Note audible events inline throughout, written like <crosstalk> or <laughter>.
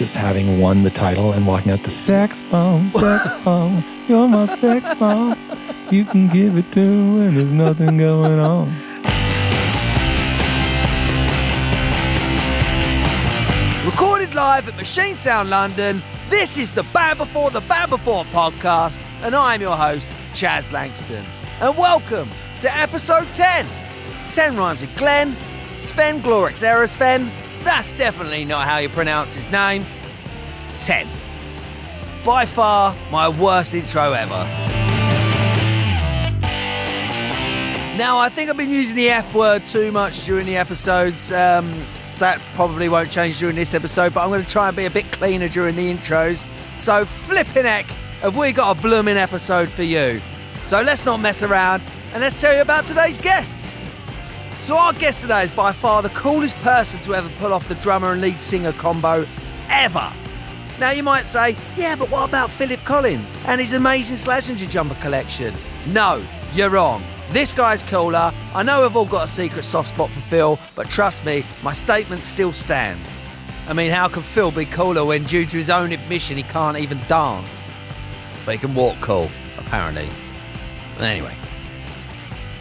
just having won the title and walking out the sex bomb, sex bomb, you're my sex bomb. You can give it to when there's nothing going on. Recorded live at Machine Sound London, this is the Band Before the Band Before podcast, and I'm your host, Chaz Langston. And welcome to episode 10. 10 rhymes with Glenn, Sven Glorix Erosven. That's definitely not how you pronounce his name. 10. By far, my worst intro ever. Now, I think I've been using the F word too much during the episodes. Um, that probably won't change during this episode, but I'm going to try and be a bit cleaner during the intros. So, flipping heck, have we got a blooming episode for you? So, let's not mess around and let's tell you about today's guest. So, our guest today is by far the coolest person to ever pull off the drummer and lead singer combo ever. Now, you might say, yeah, but what about Philip Collins and his amazing Slazenger jumper collection? No, you're wrong. This guy's cooler. I know we've all got a secret soft spot for Phil, but trust me, my statement still stands. I mean, how can Phil be cooler when, due to his own admission, he can't even dance? But he can walk cool, apparently. Anyway.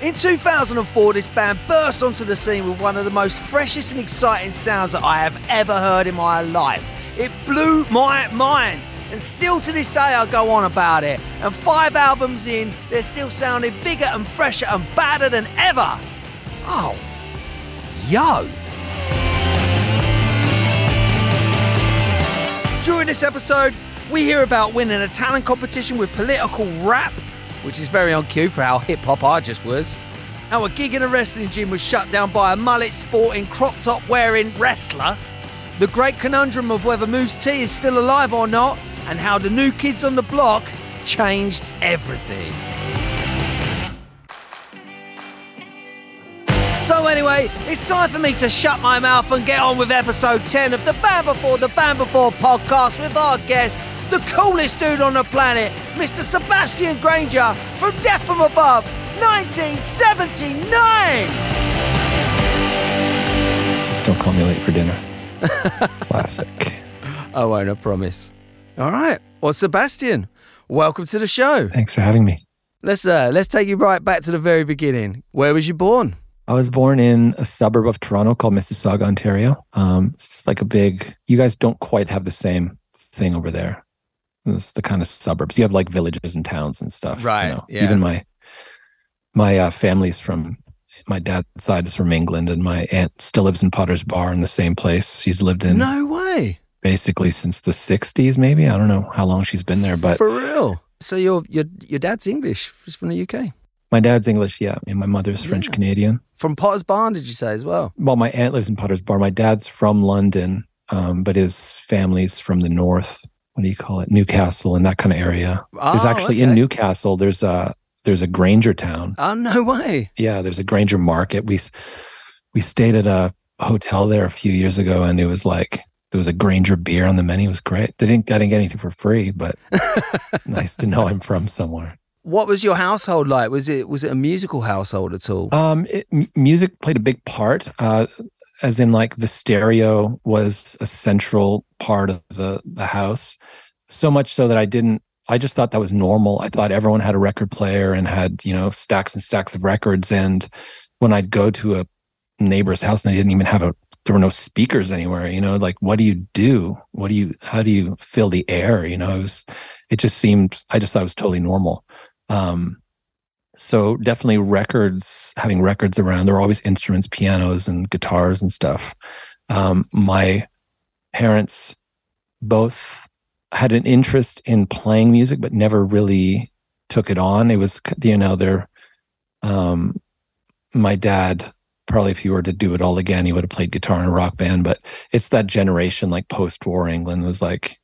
In 2004, this band burst onto the scene with one of the most freshest and exciting sounds that I have ever heard in my life. It blew my mind. And still to this day, I go on about it. And five albums in, they're still sounding bigger and fresher and badder than ever. Oh, yo. During this episode, we hear about winning a talent competition with political rap, which is very on cue for how hip hop I just was. Our gig in a wrestling gym was shut down by a mullet sporting, crop top wearing wrestler. The great conundrum of whether Moose T is still alive or not, and how the new kids on the block changed everything. So, anyway, it's time for me to shut my mouth and get on with episode 10 of the Band Before the Band Before podcast with our guest, the coolest dude on the planet, Mr. Sebastien Grainger from Death from Above, 1979. Just don't call me late for dinner. <laughs> Classic. I won't, I promise. All right. Well, Sebastien, welcome to the show. Thanks for having me. Let's uh, let's take you right back to the very beginning. Where was you born? I was born in a suburb of Toronto called Mississauga, Ontario. Um, it's just like a big. You guys don't quite have the same thing over there. It's the kind of suburbs. You have like villages and towns and stuff. Right, You know? yeah. Even my my uh, family's from my dad's side is from England, and my aunt still lives in Potter's Bar in the same place. She's lived in No way. basically since the '60s, maybe. I don't know how long she's been there, but For real. So your your your dad's English. He's from the UK. my dad's English, yeah, and my mother's French Canadian. From Potter's Bar, did you say as well? well, my aunt lives in Potter's Bar. My dad's from London, um, but his family's from the north. What do you call it? Newcastle and that kind of area. there's Oh, actually in. Newcastle. There's a there's a Grainger town. Oh no way. Yeah, there's a Grainger market. We we stayed at a hotel there a few years ago, and it was like there was a Grainger beer on the menu. It was great. They didn't I didn't get anything for free, but <laughs> it's nice to know I'm from somewhere. What was your household like? Was it was it a musical household at all? Um, it, m- music played a big part, uh, as in like the stereo was a central part of the the house. So much so that I didn't. I just thought that was normal. I thought everyone had a record player and had you know stacks and stacks of records. And when I'd go to a neighbor's house and they didn't even have a, there were no speakers anywhere. You know, like what do you do? What do you? How do you fill the air? You know, it was. It just seemed. I just thought it was totally normal. Um, so definitely records having records around there were always instruments pianos and guitars and stuff. Um, my parents both had an interest in playing music but never really took it on. It was you know they're um, my dad probably if he were to do it all again he would have played guitar in a rock band but it's that generation like post-war england was like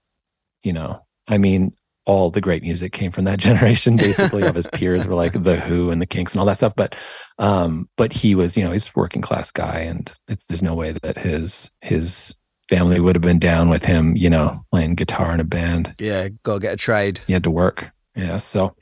you know i mean all the great music came from that <laughs> generation <laughs> basically of his peers were like the who and the kinks and all that stuff but um but he was you know he's working class guy and it's, there's no way that his his family would have been down with him you know playing guitar in a band Yeah, gotta get a trade. he had to work yeah so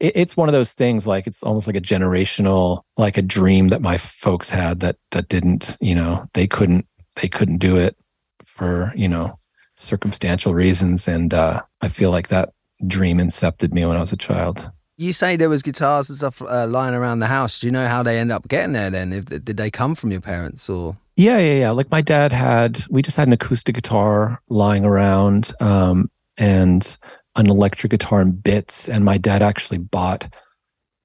it, it's one of those things like it's almost like a generational like a dream that my folks had that that didn't you know they couldn't they couldn't do it for you know circumstantial reasons. And uh, I feel like that dream incepted me when I was a child. You say there was guitars and stuff uh, lying around the house. Do you know how they end up getting there? Then, if did they come from your parents or? Yeah, yeah, yeah. Like my dad had, we just had an acoustic guitar lying around, um, and an electric guitar and bits. And my dad actually bought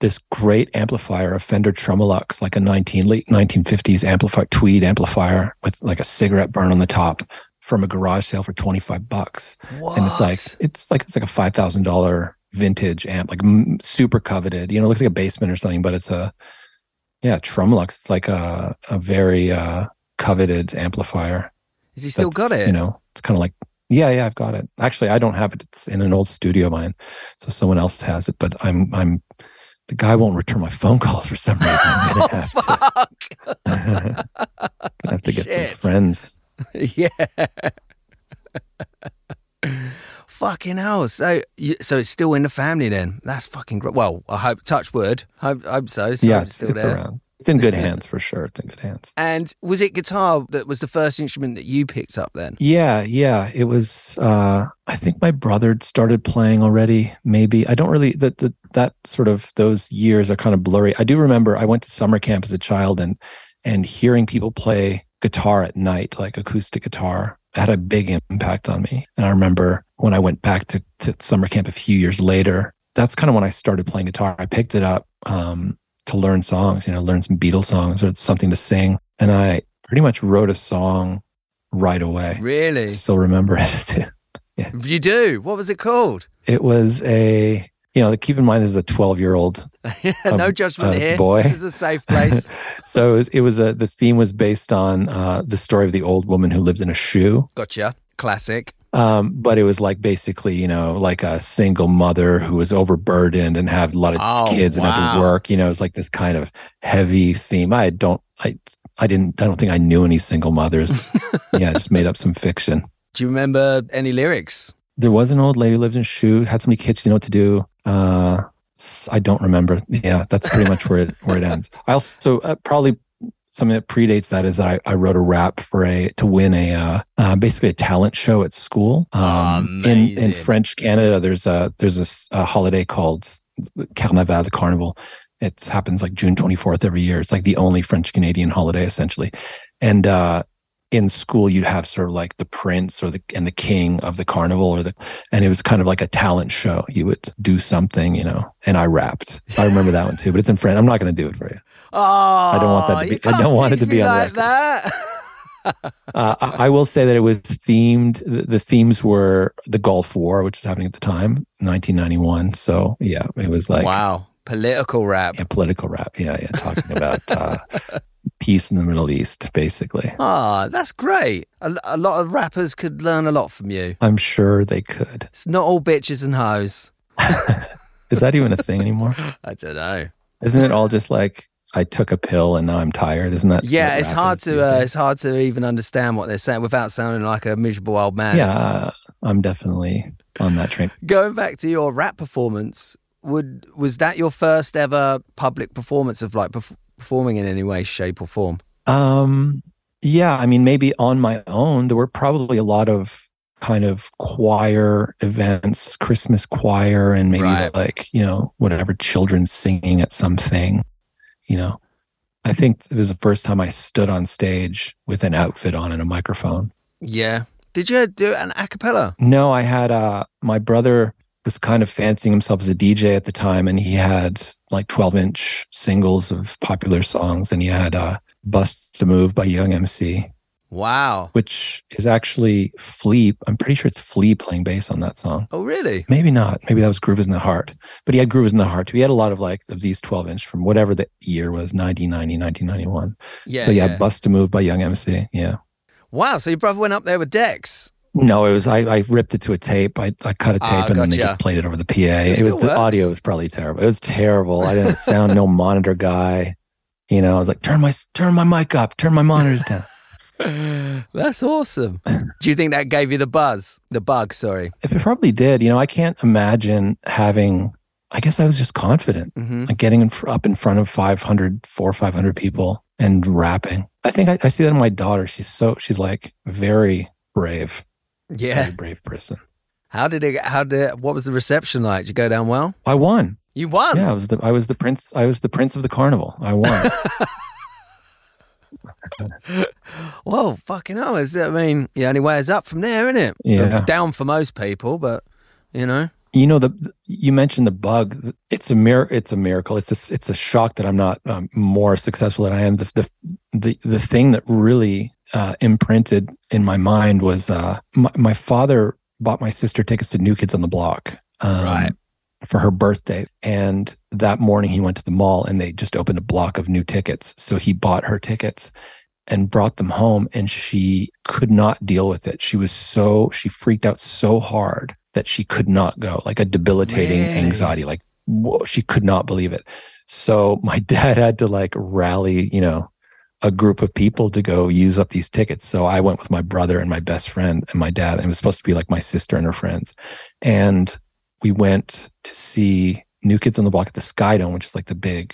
this great amplifier, a Fender Tremolux, like a 19 late 1950s amplifier, tweed amplifier with like a cigarette burn on the top from a garage sale for 25 bucks. What? And it's like it's like it's like a five thousand dollar vintage amp, like m- super coveted. You know, it looks like a basement or something, but it's a yeah tremolux. It's like a a very uh, coveted amplifier. Has he still got it? You know, it's kind of like yeah, yeah, I've got it. Actually, I don't have it. It's in an old studio of mine, so someone else has it. But I'm I'm the guy won't return my phone <laughs> calls for some reason. I'm gonna <laughs> oh, have fuck. to, <laughs> gonna have to get Shit. some friends. <laughs> yeah. fucking hell. So, you, so it's still in the family then. That's fucking great. Well, I hope. Touch wood. Hope, hope so. so yeah, it's it's, still it's there. around. It's in good hands for sure. It's in good hands. And was it guitar that was the first instrument that you picked up then? Yeah, yeah. It was uh I think my brother started playing already, maybe. I don't really that that that sort of those years are kind of blurry. I do remember I went to summer camp as a child and and hearing people play guitar at night, like acoustic guitar, had a big impact on me. And I remember when I went back to, to summer camp a few years later, that's kind of when I started playing guitar. I picked it up um, to learn songs, you know, learn some Beatles songs or something to sing. And I pretty much wrote a song right away. I Really? still remember <laughs> it. yeah. You do? What was it called? it was a, you know, keep in mind this is a 12 year old. <laughs> no Um, judgment uh, here. boy. This is a safe place. <laughs> So it was, it was a, the theme was based on uh, the story of the old woman who lived in a shoe. gotcha. Classic. Um, but it was like basically, you know, like a single mother who was overburdened and had a lot of Oh, kids and had to work. You know, it's like this kind of heavy theme. I don't, I, I didn't, I don't think I knew any single mothers. <laughs> yeah, I just made up some fiction. Do you remember any lyrics? There was an old lady who lived in a shoe, had so many kids, you know what to do. Uh, I don't remember. Yeah, that's pretty much where it <laughs> where it ends. I also uh, probably something that predates that is that I, I wrote a rap for a to win a uh, uh, basically a talent show at school. Um, in in French Canada, there's a there's a holiday called Carnaval, the Carnival. It happens like June 24th every year. It's like the only French Canadian holiday essentially, and uh, in school you'd have sort of like the prince or the and the king of the carnival or the and it was kind of like a talent show. You would do something, you know, and I rapped. I remember that one too, but it's in French. I'm not going to do it for you. Oh, i don't want that to be- I don't want it to be on like that. <laughs> Uh, I, I will say that it was themed. The, the themes were the Gulf War, which was happening at the time, 1991. So yeah, it was like wow, political rap. a political rap. Yeah, yeah, talking about uh, <laughs> peace in the Middle East, basically. Ah, that's great. A, a lot of rappers could learn a lot from you. I'm sure they could. It's not all bitches and hoes. <laughs> Is that even a thing anymore? <laughs> I don't know. Isn't it all just like I took a pill and now I'm tired? Isn't that? Yeah, it's hard to uh, it's hard to even understand what they're saying without sounding like a miserable old man. yeah, I'm definitely on that train. Going back to your rap performance, would was that your first ever public performance of like perf- performing in any way, shape, or form? Um, yeah, I mean, maybe on my own, there were probably a lot of kind of choir events, Christmas choir, and maybe Right. like, you know, whatever children singing at something, you know. I think it was the first time I stood on stage with an outfit on and a microphone. Yeah. Did you do an a cappella? No, I had uh my brother was kind of fancying himself as a DJ at the time and he had like 12 inch singles of popular songs and he had uh Bust a Move by Young MC, Wow. which is actually Flea. I'm pretty sure it's Flea playing bass on that song. Oh, really? Maybe not. Maybe that was Groove is in the Heart. But he had Groove is in the Heart too. He had a lot of like of these 12 inch from whatever the year was, 1990, 1991. Yeah. so yeah, yeah. Bust a Move by Young MC. Yeah. Wow. So your brother went up there with decks. No, it was I, I ripped it to a tape. I, I cut a tape Ah, and then they just played it over the PA. It, was still the audio was probably terrible. It was terrible. I didn't sound no <laughs> monitor guy. You know, I was like, turn my turn my mic up, turn my monitors down. <laughs> That's awesome. Do you think that gave you the buzz? The bug, sorry. If it probably did, you know, I can't imagine having. I guess I was just confident, hmm like getting in, fr- up in front of 500, 400, or 500 people and rapping. I think I, I see that in my daughter. She's so she's like very brave. Yeah. Very brave person. How did it? How did? What was the reception like? Did you go down well? I won. You won. Yeah, I was the I was the prince. I was the prince of the carnival. I won. <laughs> <laughs> Whoa, fucking hell! Is I mean, the only way is up from there, isn't it? Yeah. Down for most people, but you know. you know the you mentioned the bug. It's a mir- It's a miracle. It's a it's a shock that I'm not um, more successful than I am. The the the, the thing that really uh, imprinted in my mind was uh, my, my father bought my sister tickets to New Kids on the Block. Um, Right. For her birthday. And that morning he went to the mall and they just opened a block of new tickets. So he bought her tickets and brought them home and she could not deal with it. She was so, she freaked out so hard that she could not go, like a debilitating Really? anxiety. Like whoa, she could not believe it. So my <laughs> dad had to like rally, you know, a group of people to go use up these tickets. So I went with my brother and my best friend and my dad. And it was supposed to be like my sister and her friends. And we went to see New Kids on the Block at the Skydome, which is like the big,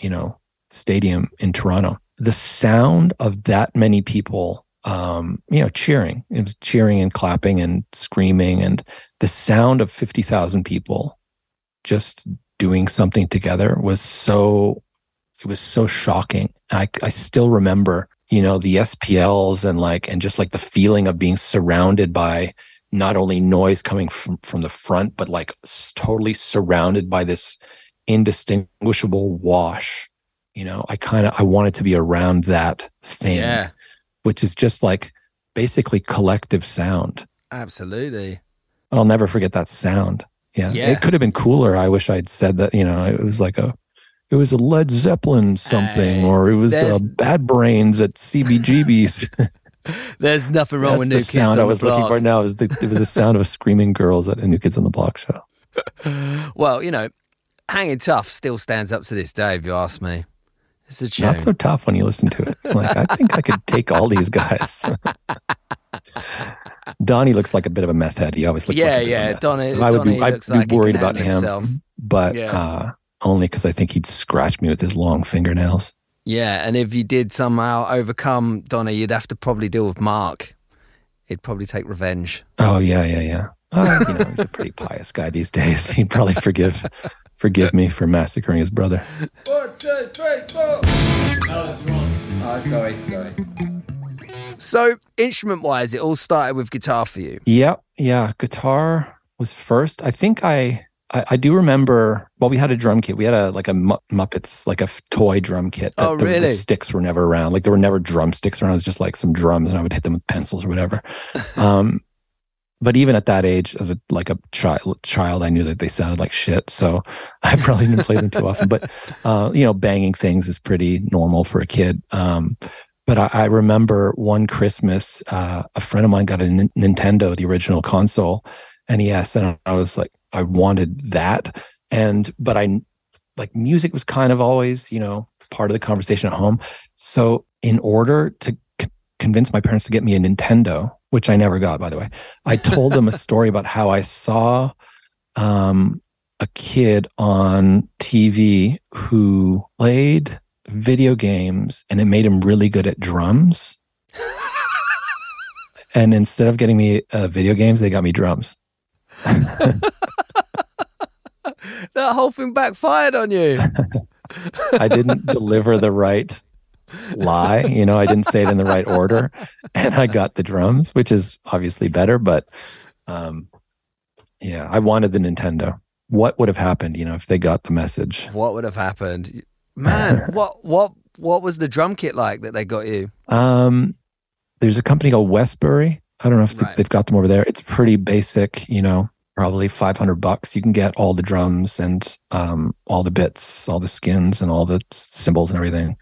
you know, stadium in Toronto. The sound of that many people, um, you know, cheering. It was cheering and clapping and screaming, and the sound of fifty thousand people just doing something together was so. It was so shocking. I I still remember, you know, the SPLs and like and just like the feeling of being surrounded by not only noise coming from, from the front, but like totally surrounded by this indistinguishable wash. You know, I kind of I wanted to be around that thing, Yeah, which is just like basically collective sound. absolutely. I'll never forget that sound. Yeah. Yeah. It could have been cooler. I wish I'd said that, you know, it was like a it was a Led Zeppelin something, Hey, or it was uh, Bad Brains at CBGB's. <laughs> There's nothing wrong That's with the new kids sound on I the was looking block. for now. Is the it was the sound of screaming girls at a New Kids on the Block show. <laughs> Well, you know, hanging tough still stands up to this day. If you ask me, it's a shame. Not so tough when you listen to it. Like I think I could take all these guys. <laughs> Donnie looks like a bit of a meth head. He always looks Yeah, like a bit of a yeah. Donnie- So I would Donnie be, I'd be like worried about him, himself. but Yeah. uh, only because I think he'd scratch me with his long fingernails. yeah, and if you did somehow overcome Donna, you'd have to probably deal with Mark. He'd probably take revenge. Oh yeah, yeah, yeah. Uh, you know, he's a pretty <laughs> pious guy these days. <laughs> He'd probably forgive forgive me for massacring his brother. One, two, three, four. No, that's wrong. Oh, sorry, sorry. So, instrument wise, it all started with guitar for you. Yep. Yeah. Guitar was first. I think I, I, I do remember, well, we had a drum kit. We had a, like a Mu- Muppets, like a toy drum kit. Oh, the, the sticks were never around. Like there were never drumsticks around. It was just like some drums and I would hit them with pencils or whatever. <laughs> um, but even at that age, as a, like a child, child, I knew that they sounded like shit. So <laughs> I probably didn't play them too often, but, <laughs> uh, you know, banging things is pretty normal for a kid. Um, but I, I remember one Christmas, uh, a friend of mine got a Nintendo, the original console, and he asked, and I was like, I wanted that, and but I like music was kind of always, you know, part of the conversation at home. So in order to c- convince my parents to get me a Nintendo, which I never got, by the way, I told them a <laughs> story about how I saw um, a kid on TV who played video games and it made him really good at drums. <laughs> and instead of getting me uh, video games, they got me drums. That whole thing backfired on you. I didn't deliver the right lie. You know, I didn't say it in the right order. And I got the drums, which is obviously better. But um, yeah, I wanted the Nintendo. What would have happened, you know, if they got the message? what would have happened? Man, <laughs> what what what was the drum kit like that they got you? Um, there's a company called Westbury. I don't know if Right. they've got them over there. It's pretty basic, you know, probably 500 bucks. You can get all the drums and um, all the bits, all the skins and all the cymbals and everything.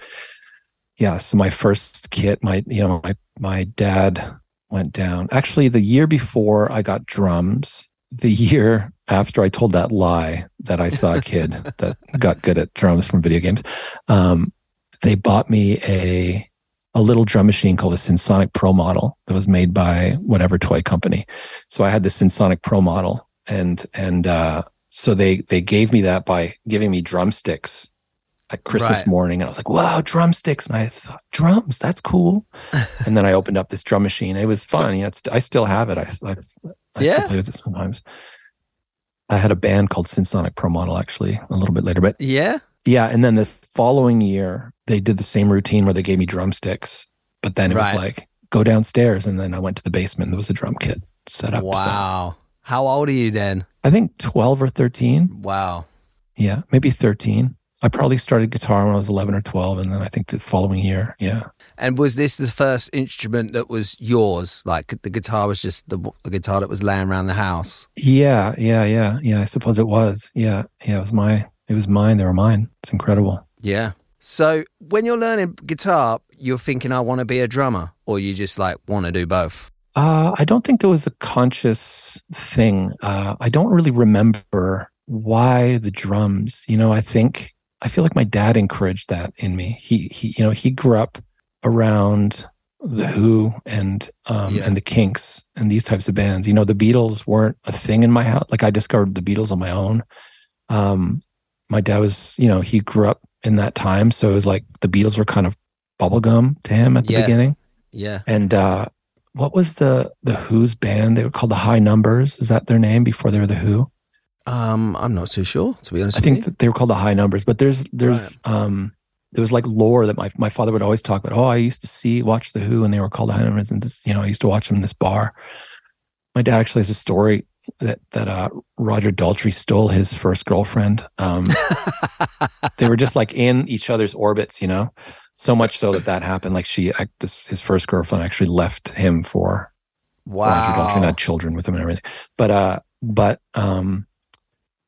Yeah. So my first kit, my, you know, my, my dad went down. Actually, the year before I got drums, the <laughs> year after I told that lie that I saw a kid <laughs> that got good at drums from video games, um, they bought me a a little drum machine called a Synsonic Pro model that was made by whatever toy company. So I had the Synsonic Pro model, and and uh, so they they gave me that by giving me drumsticks at Christmas Right. morning, and I was like, "Wow, drumsticks!" And I thought, "Drums, that's cool." <laughs> and then I opened up this drum machine. It was fun. You know, I still have it. I, I, I Yeah. still play with it sometimes. I had a band called Synsonic Pro Model actually a little bit later, but Yeah. yeah. And then the following year, they did the same routine where they gave me drumsticks, but then it Right. was like go downstairs, and then I went to the basement. and There was a drum kit set up. so- Wow. How old are you then? I think twelve or thirteen. Wow. Yeah, maybe 13. I probably started guitar when I was 11 or 12. And then I think the following year, yeah. And was this the first instrument that was yours? Like the guitar was just the, the guitar that was laying around the house? Yeah, yeah, yeah, yeah. I suppose it was. Yeah, yeah. It was my, it was mine. They were mine. It's incredible. Yeah. So when you're learning guitar, you're thinking, I want to be a drummer, or you just like want to do both? Uh, I don't think there was a conscious thing. Uh, I don't really remember why the drums. You know, I think I feel like my dad encouraged that in me. He he, you know, he grew up around the Who and um, Yeah. and the Kinks and these types of bands. You know, the Beatles weren't a thing in my house. Like I discovered the Beatles on my own. Um, my dad was, you know, he grew up in that time, so it was like the Beatles were kind of bubblegum to him at the Yeah. beginning. Yeah. And uh, what was the the Who's band? They were called the High Numbers. Is that their name before they were the Who? Um, I'm not too sure, to be honest I with think they were called the High Numbers. But there's there's um there was like lore that my my father would always talk about. Oh, I used to see watch the Who, and they were called the High Numbers, and this you know I used to watch them in this bar. My dad actually has a story that that uh, Roger Daltrey stole his first girlfriend. Um, <laughs> they were just like in each other's orbits, you know. So much so that that happened. Like she, I, this, his first girlfriend actually left him for Roger Daltrey and had children with him and everything. But uh, but um,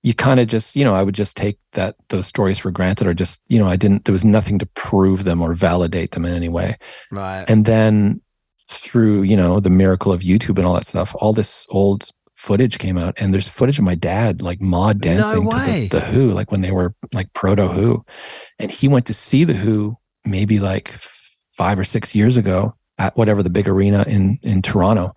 you kind of just you know I would just take that those stories for granted, or just you know I didn't. There was nothing to prove them or validate them in any way. Right. And then through you know the miracle of YouTube and all that stuff, all this old footage came out, and there's footage of my dad like mod dancing way. to the, the Who, like when they were like proto Who, and he went to see the Who maybe like five or six years ago at whatever the big arena in in Toronto,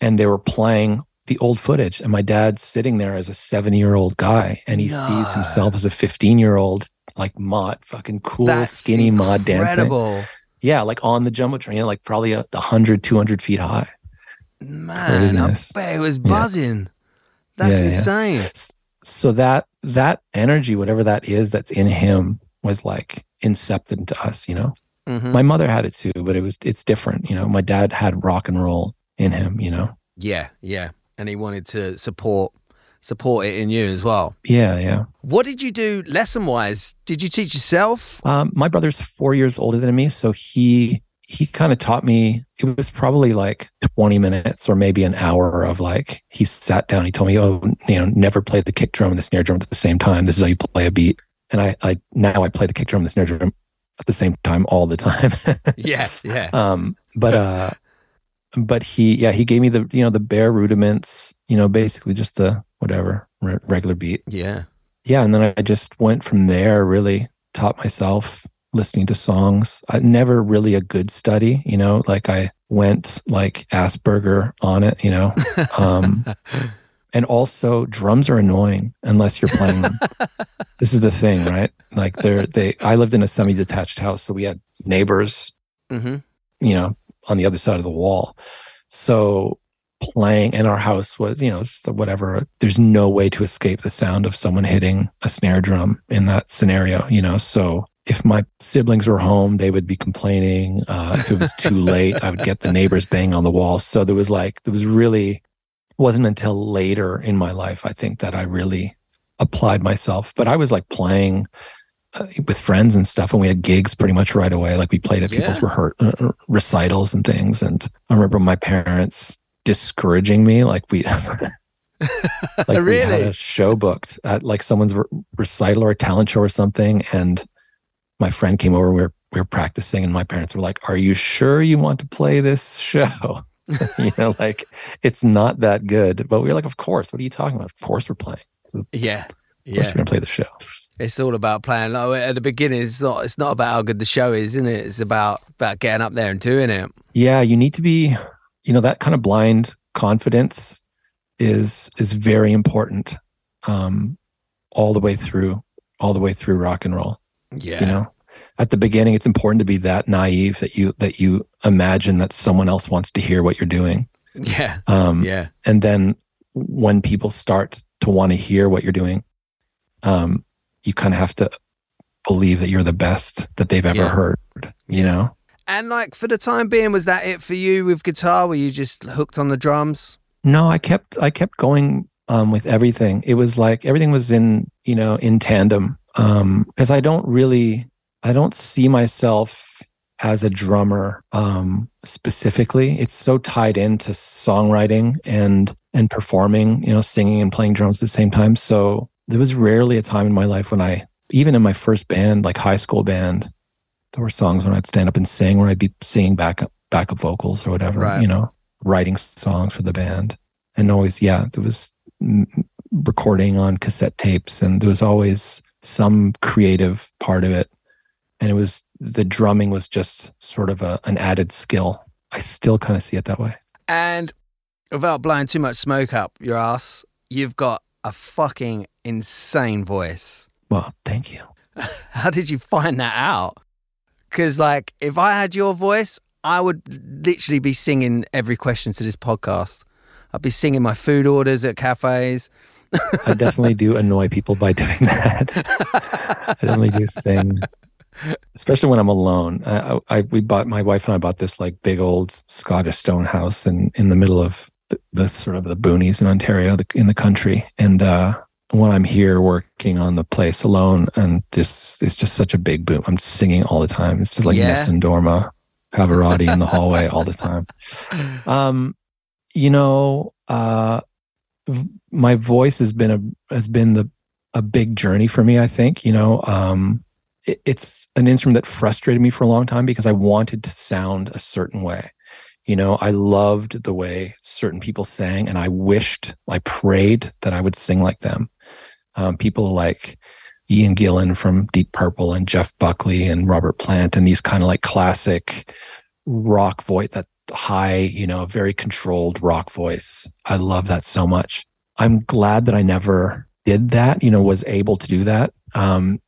and they were playing the old footage, and my dad's sitting there as a seventy year old guy, and he No. sees himself as a fifteen year old like mod, fucking cool, That's skinny mod dancing. incredible. Yeah, like on the jumbotron, you know, like probably a 100, 200 feet high. Man, I bet it was buzzing. That's Yeah, yeah. insane. So that that energy, whatever that is, that's in him, was like incepted into us. You know, Mhm. my mother had it too, but it was it's different. You know, my dad had rock and roll in him. You know, Yeah, yeah. And he wanted to support support it in you as well. yeah, yeah. What did you do lesson wise? Did you teach yourself? Um, my brother's four years older than me, so he he kind of taught me. It was probably like twenty minutes or maybe an hour of like he sat down. He told me, "Oh, you know, never play the kick drum and the snare drum at the same time. This is how you play a beat." And I, I now I play the kick drum and the snare drum at the same time all the time. <laughs> Yeah, yeah. um, but uh, but he, yeah, he gave me the you know the bare rudiments. You know, basically just the whatever re- regular beat Yeah. yeah and then i just went from there really taught myself listening to songs I, never really a good study you know like i went like asperger on it you know um <laughs> and also drums are annoying unless you're playing them <laughs> this is the thing right like they're they i lived in a semi-detached house so we had neighbors hmm you know, on the other side of the wall. So playing and our house was, you know, whatever. There's no way to escape the sound of someone hitting a snare drum in that scenario, you know. So if my siblings were home, they would be complaining. Uh, if it was too <laughs> late, I would get the neighbors banging on the wall. So there was like, there was really, wasn't until later in my life, I think, that I really applied myself. But I was like playing uh, with friends and stuff, and we had gigs pretty much right away. Like we played at people's Yeah. rehear- uh, recitals and things. And I remember my parents discouraging me, like we. <laughs> like we had a show booked at like someone's re- recital or a talent show or something, and my friend came over. We were we were practicing, and my parents were like, "Are you sure you want to play this show?" <laughs> you know, like it's not that good. But we were like, "Of course. What are you talking about? Of course we're playing. Of Yeah. Yeah. we're gonna play the show." It's all about playing. Like, at the beginning, it's not. It's not about how good the show is, isn't it? It's about about getting up there and doing it. Yeah, you need to be, you know, that kind of blind confidence is is very important um all the way through all the way through rock and roll. Yeah. You know, at the beginning, it's important to be that naive that you that you imagine that someone else wants to hear what you're doing. Yeah. Um, Yeah. and then when people start to want to hear what you're doing, um, you kind of have to believe that you're the best that they've ever Yeah. heard. You know, And like for the time being, was that it for you with guitar? Were you just hooked on the drums? no, I kept I kept going um, with everything. It was like everything was in you know in tandem because I don't really I don't see myself as a drummer um, specifically. It's so tied into songwriting and and performing, you know, singing and playing drums at the same time. So there was rarely a time in my life when I, even in my first band, like high school band, there were songs when I'd stand up and sing, where I'd be singing back backup vocals or whatever, Right. you know, writing songs for the band, and always, yeah, there was recording on cassette tapes, and there was always some creative part of it, and it was the drumming was just sort of a, an added skill. I still kind of see it that way. And without blowing too much smoke up your ass, you've got a fucking insane voice. Well, thank you. <laughs> How did you find that out? Because, like, if I had your voice, I would literally be singing every question to this podcast. I'd be singing my food orders at cafes. I definitely do annoy people by doing that. I definitely do sing, especially when I'm alone. I, I we bought my wife and I bought this like big old Scottish stone house in in the middle of the, the sort of the boonies in Ontario, the, in the country, and uh, when I'm here working on the place alone, and this is just such a big boom. I'm singing all the time. It's just like Yeah. Nessun Dorma, Pavarotti in the hallway all the time. <laughs> Um, you know, uh, my voice has been a has been the a big journey for me. I think you know, um, it, it's an instrument that frustrated me for a long time because I wanted to sound a certain way. You know, I loved the way certain people sang, and I wished, I prayed that I would sing like them. Um, people like Ian Gillan from Deep Purple and Jeff Buckley and Robert Plant and these kind of like classic rock voice, that high, you know, very controlled rock voice. I love that so much. I'm glad that I never did that, you know, was able to do that. Um,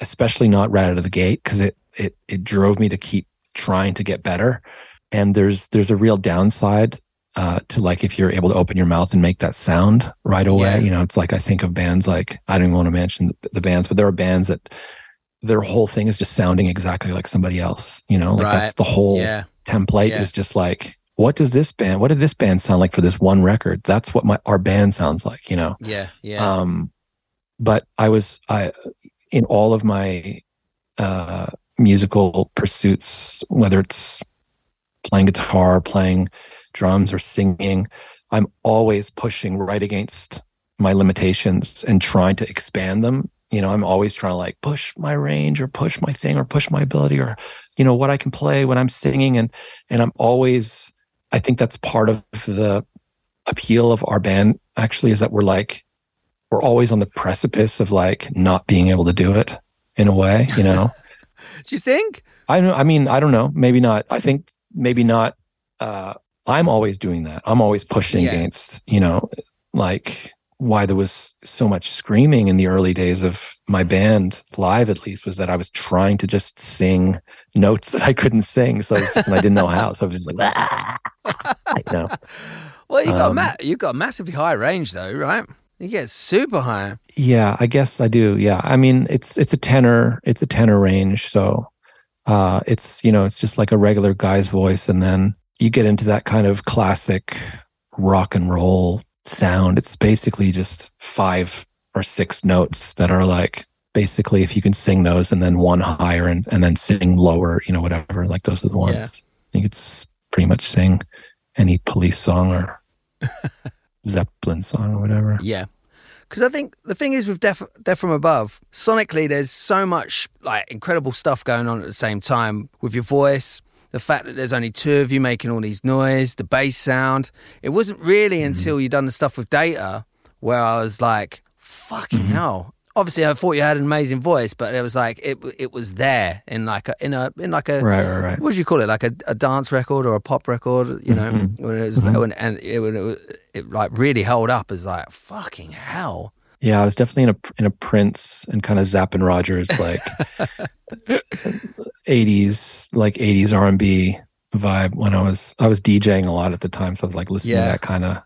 especially not right out of the gate because it it it drove me to keep trying to get better. And there's there's a real downside uh, to like if you're able to open your mouth and make that sound right away. Yeah. You know, it's like I think of bands like I don't even want to mention the, the bands, but there are bands that their whole thing is just sounding exactly like somebody else. You know, like Right. that's the whole Yeah. Template Yeah. is just like what does this band what did this band sound like for this one record that's what my our band sounds like you know Yeah. Yeah. um but i was i in all of my uh musical pursuits whether it's playing guitar playing drums or singing i'm always pushing right against my limitations and trying to expand them you know i'm always trying to like push my range or push my thing or push my ability or you know what i can play when i'm singing and and i'm always i think that's part of the appeal of our band actually is that we're like we're always on the precipice of like not being able to do it in a way you know <laughs> Do you think? i i mean i don't know maybe not i think maybe not uh i'm always doing that i'm always pushing Yeah. against you know like why there was so much screaming in the early days of my band live at least was that i was trying to just sing notes <laughs> that i couldn't sing so just- and i didn't know how so i was just like "Ah," you <laughs> know Well, you got Um, ma- you got massively high range though, right? You get super high. Yeah, I guess I do. Yeah. I mean, it's it's a tenor, it's a tenor range, so uh it's, you know, it's just like a regular guy's voice and then you get into that kind of classic rock and roll sound. It's basically just five or six notes that are like basically if you can sing those and then one higher and and then sing lower, you know, whatever, like those are the ones. Yeah. I think it's pretty much sing any police song or <laughs> Zeppelin song or whatever. Yeah. Because I think the thing is with Death, Death from Above, sonically, there's so much like incredible stuff going on at the same time with your voice. The fact that there's only two of you making all these noise, the bass sound. It wasn't really mm-hmm. until you done the stuff with Data where I was like, "Fucking mm-hmm. hell!" Obviously, I thought you had an amazing voice, but it was like it it was there in like a in a in like a Right, right, right. what do you call it? Like a, a dance record or a pop record, you know? Mhm. When it was, mm-hmm. when, and it, when it, it like really held up as like fucking hell. Yeah, I was definitely in a in a Prince and kind of Zapp and Rogers like <laughs> '80s, like '80s R&B vibe when I was I was DJing a lot at the time, so I was like listening Yeah. to that kind of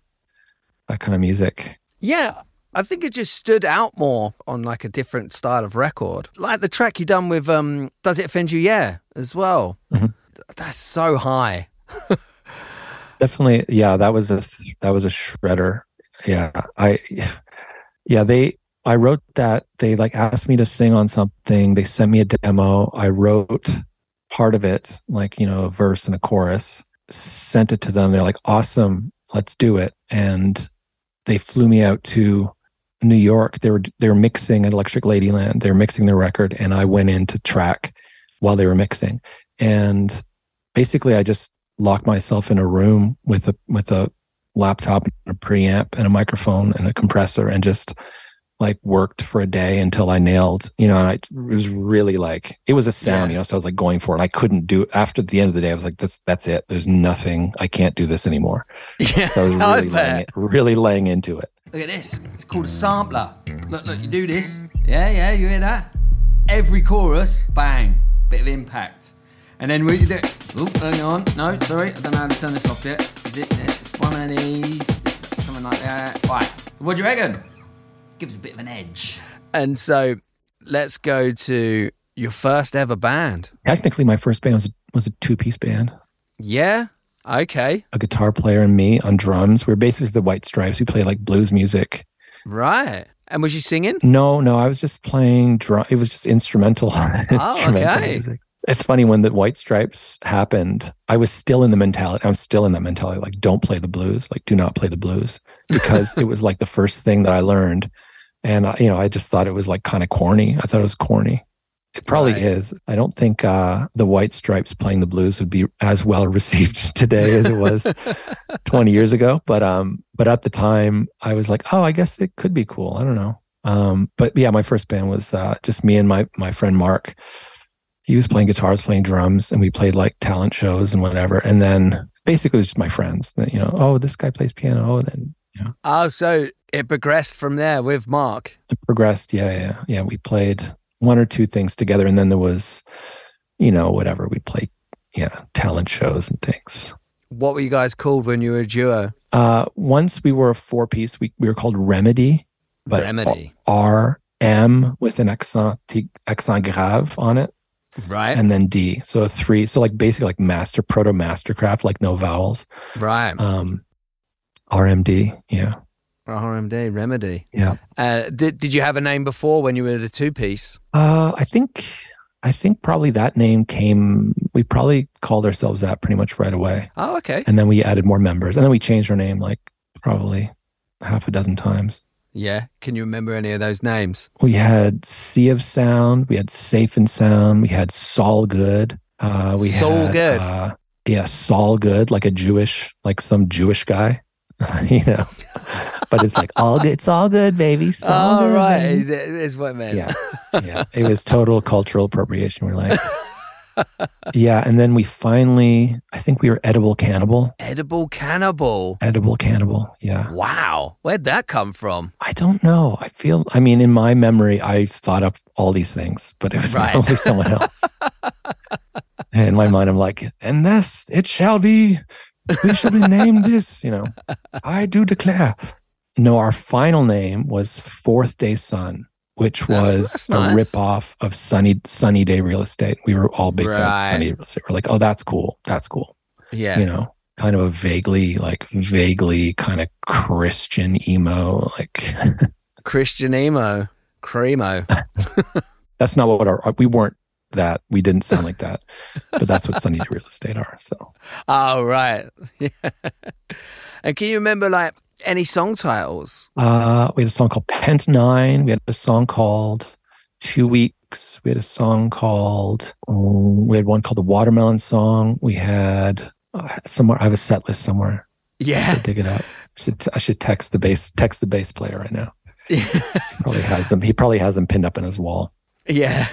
that kind of music. Yeah, I think it just stood out more on like a different style of record. Like the track you done with um Does It Offend You? Yeah, as well. Mhm. That's so high. <laughs> Definitely, yeah, that was a that was a shredder. Yeah, I yeah they I wrote that they like asked me to sing on something. They sent me a demo. I wrote part of it, like you know, a verse and a chorus. Sent it to them. They're like, "Awesome, let's do it." And they flew me out to New York. They were they were mixing at Electric Ladyland. They were mixing their record, and I went in to track while they were mixing. And basically, I just locked myself in a room with a with a laptop and a preamp and a microphone and a compressor, and just like worked for a day until I nailed. You know, and I it was really like it was a sound. Yeah. You know, so I was like going for it. I couldn't do after the end of the day. I was like, that's that's it. There's nothing. I can't do this anymore. Yeah, So I was <laughs> really laying, it, really laying into it. Look at this. It's called a sampler. Look, look, you do this. Yeah, yeah, you hear that? Every chorus, bang, bit of impact. And then we do. Oh, hang on. No, sorry, I don't know how to turn this off yet. Is it? It's one of these. Something like that. Right. What do you reckon? Gives a bit of an edge. And so, let's go to your first ever band. Technically, my first band was was a two piece band. Yeah. Okay. A guitar player and me on drums. We are basically the White Stripes. We play like blues music. Right. And was you singing? No, no, I was just playing drum. It was just instrumental. <laughs> Oh, instrumental okay. music. It's funny when the White Stripes happened. I was still in the mentality. I'm still in that mentality. Like, don't play the blues. Like, do not play the blues <laughs> because it was like the first thing that I learned, and I, you know, I just thought it was like kind of corny. I thought it was corny. It probably Right. is. I don't think uh, the White Stripes playing the blues would be as well received <laughs> today as it was <laughs> 20 years ago. But um, but at the time, I was like, oh, I guess it could be cool. I don't know. Um, but yeah, my first band was uh, just me and my my friend Mark. He was playing guitars, playing drums, and we played like talent shows and whatever. And then basically, it was just my friends. That you know, oh, this guy plays piano. And then you know, Oh, so it progressed from there with Mark. it progressed. Yeah, yeah, yeah. We played one or two things together, and then there was, you know, whatever we played. Yeah, talent shows and things. What were you guys called when you were a duo? Uh, once we were a four piece, we, we were called Remedy, but Remedy. R M with an accent accent grave on it, Right. and then D. So a three. So like basically like master proto mastercraft, like no vowels. right. Um, RMD. Yeah, RMD, Remedy. yeah. Uh, did, did you have a name before when you were the two piece? Uh, I think I think probably that name came. We probably called ourselves that pretty much right away, Oh, okay. and then we added more members, and then we changed our name like probably half a dozen times. Yeah. Can you remember any of those names? we had Sea of Sound, we had Safe and Sound, we had Saul Good. Uh, we Saul had, Good. Uh, yeah, Saul Good, like a Jewish, like some Jewish guy, <laughs> you know. But it's like all good. It's all good, baby. It's all good, right. baby. What I meant. Yeah, yeah. It was total cultural appropriation. We're like, <laughs> yeah. And then we finally, I think we were Edible Cannibal. Edible Cannibal. Edible Cannibal. Yeah. Wow. Where'd that come from? I don't know. I feel, I mean, in my memory, I thought up all these things, but it was Right. probably someone else. <laughs> and in my mind, I'm like, and this, it shall be, we shall be named this, you know, <laughs> I do declare. No, our final name was Fourth Day Sun, which was that's a nice. rip off of Sunny Sunny Day Real Estate. We were all big fans of Sunny Day Real Estate. We're like, oh, that's cool. That's cool. Yeah. You know, kind of a vaguely, like, vaguely kind of Christian emo, like, <laughs> Christian emo. Cremo. <laughs> that's not what our uh, we weren't that we didn't sound like that but that's what sunny Day real estate are so <laughs> Oh, right. Yeah. And can you remember like any song titles? uh we had a song called pent nine we had a song called two weeks we had a song called um, we had one called the watermelon song we had uh, somewhere i have a set list somewhere Yeah. to dig it up I should, I should text the bass text the bass player right now he <laughs> probably has them he probably has them pinned up in his wall yeah.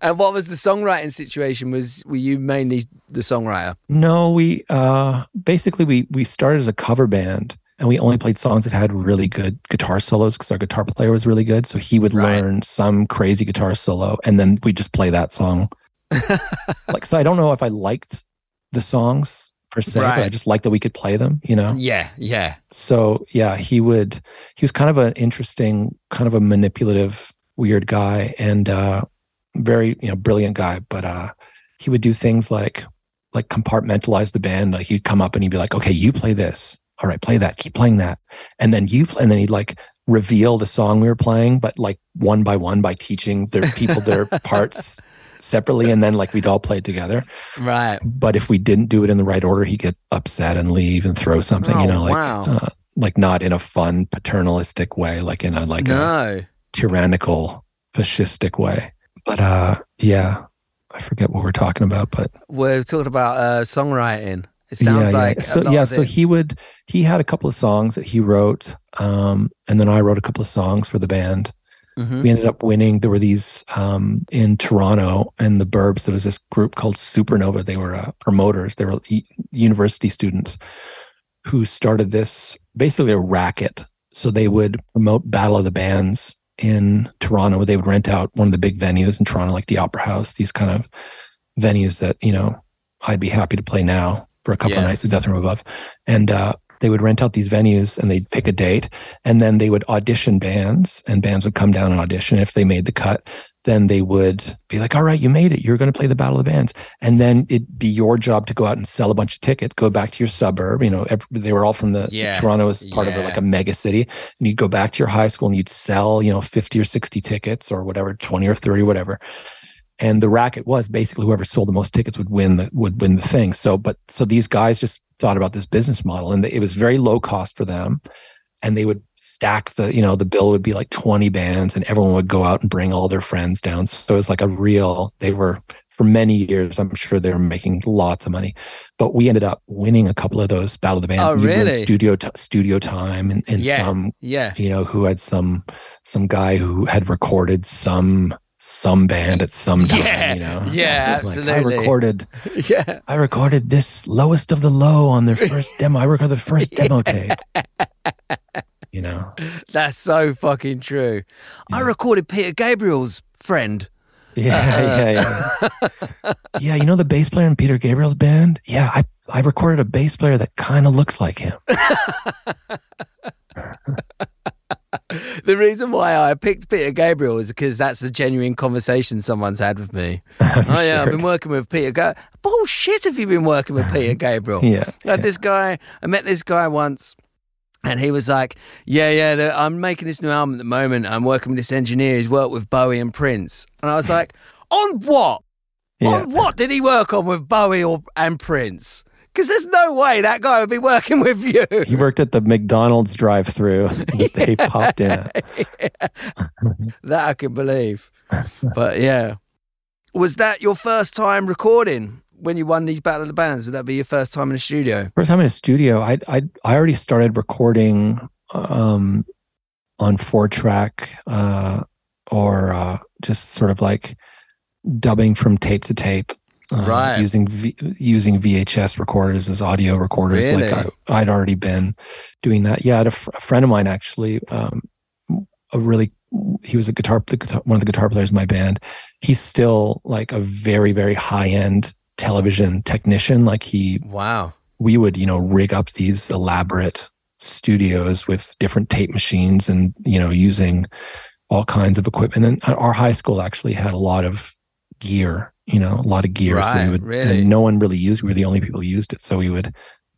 And what was the songwriting situation? Was were you mainly the songwriter? No, we uh basically we we started as a cover band and we only played songs that had really good guitar solos because our guitar player was really good. So he would Right. learn some crazy guitar solo, and then we just play that song. <laughs> like, so I don't know if I liked the songs per se, but I just liked that we could play them. You know. Yeah, yeah. So yeah, he would. He was kind of an interesting, kind of a manipulative, weird guy, and uh, very you know brilliant guy. But uh, he would do things like like compartmentalize the band. Like he'd come up and he'd be like, "Okay, you play this. All right, play that. Keep playing that." And then you play, and then he'd like reveal the song we were playing, but like one by one by teaching their people their <laughs> parts separately, and then like we'd all play together. Right. But if we didn't do it in the right order, he'd get upset and leave and throw something. Oh, you know, like wow. uh, like not in a fun paternalistic way, like in a like a no. tyrannical fascistic way. But uh, yeah, I forget what we're talking about, but We're talking about uh, songwriting. It sounds yeah, like yeah. so yeah so he would he had a couple of songs that he wrote um and then i wrote a couple of songs for the band. Mhm. we ended up winning there were these um in toronto and the burbs there was this group called supernova. They were uh, promoters. They were e- university students who started this basically a racket. So they would promote battle of the bands in toronto. They would rent out one of the big venues in toronto like the opera house these kind of venues that you know i'd be happy to play now for a couple Yeah. of nights at Death From Above. And uh they would rent out these venues and they'd pick a date. And then they would audition bands and bands would come down and audition if they made the cut. Then they would be like all right you made it. You're going to play the battle of the bands. And then it'd be your job to go out and sell a bunch of tickets go back to your suburb you know ev they were all from the Yeah. toronto was part of a, like a mega city. And you'd go back to your high school and you'd sell you know 50 or 60 tickets or whatever 20 or 30 whatever and the racket was basically whoever sold the most tickets would win the would win the thing so but so these guys just thought about this business model and it was very low cost for them and they would stack the you know the bill would be like 20 bands and everyone would go out and bring all their friends down so it was like a real they were for many years i'm sure they were making lots of money but we ended up winning a couple of those battle of the bands Oh, really? studio t- studio time and, and Yeah. some Yeah. you know who had some some guy who had recorded some some band at some time Yeah, you know? <laughs> Yeah, Like, i absolutely. recorded <laughs> Yeah. i recorded this lowest of the low on their <laughs> first demo. I recorded the first demo tape. You know? That's so fucking true. I recorded Peter Gabriel's friend. yeah yeah uh, yeah. Yeah you know the bass player in peter gabriel's band? Yeah i i recorded a bass player that kind of looks like him <laughs> The reason why I picked Peter Gabriel is because that's a genuine conversation someone's had with me. I'm <laughs> oh yeah, I've been working with Peter. Ga- Bullshit! Have you been working with Peter <laughs> Gabriel? yeah, I had this guy. I met this guy once, and he was like, "Yeah, yeah, I'm making this new album at the moment. I'm working with this engineer. He's worked with Bowie and Prince." And I was like, "On what? yeah. On what did he work on with Bowie or and Prince? Because there's no way that guy would be working with you." He worked at the McDonald's drive-through. They <laughs> popped in. <laughs> that I can believe. But yeah, was that your first time recording when you won these Battle of the Bands? Would that be your first time in the studio? First time in a studio, I I I already started recording um, on four track uh, or uh, just sort of like dubbing from tape to tape. Uh, Right. Using v, using VHS recorders as audio recorders. Really? Like I, I'd already been doing that. Yeah, I had a, fr- a friend of mine actually, um, a really he was a guitar, the guitar one of the guitar players in my band. He's still like a very very high end television technician. Like he Wow. we would you know rig up these elaborate studios with different tape machines and you know using all kinds of equipment and our high school actually had a lot of gear you know a lot of gear so Right, we would really? and no one really used we were the only people who used it so we would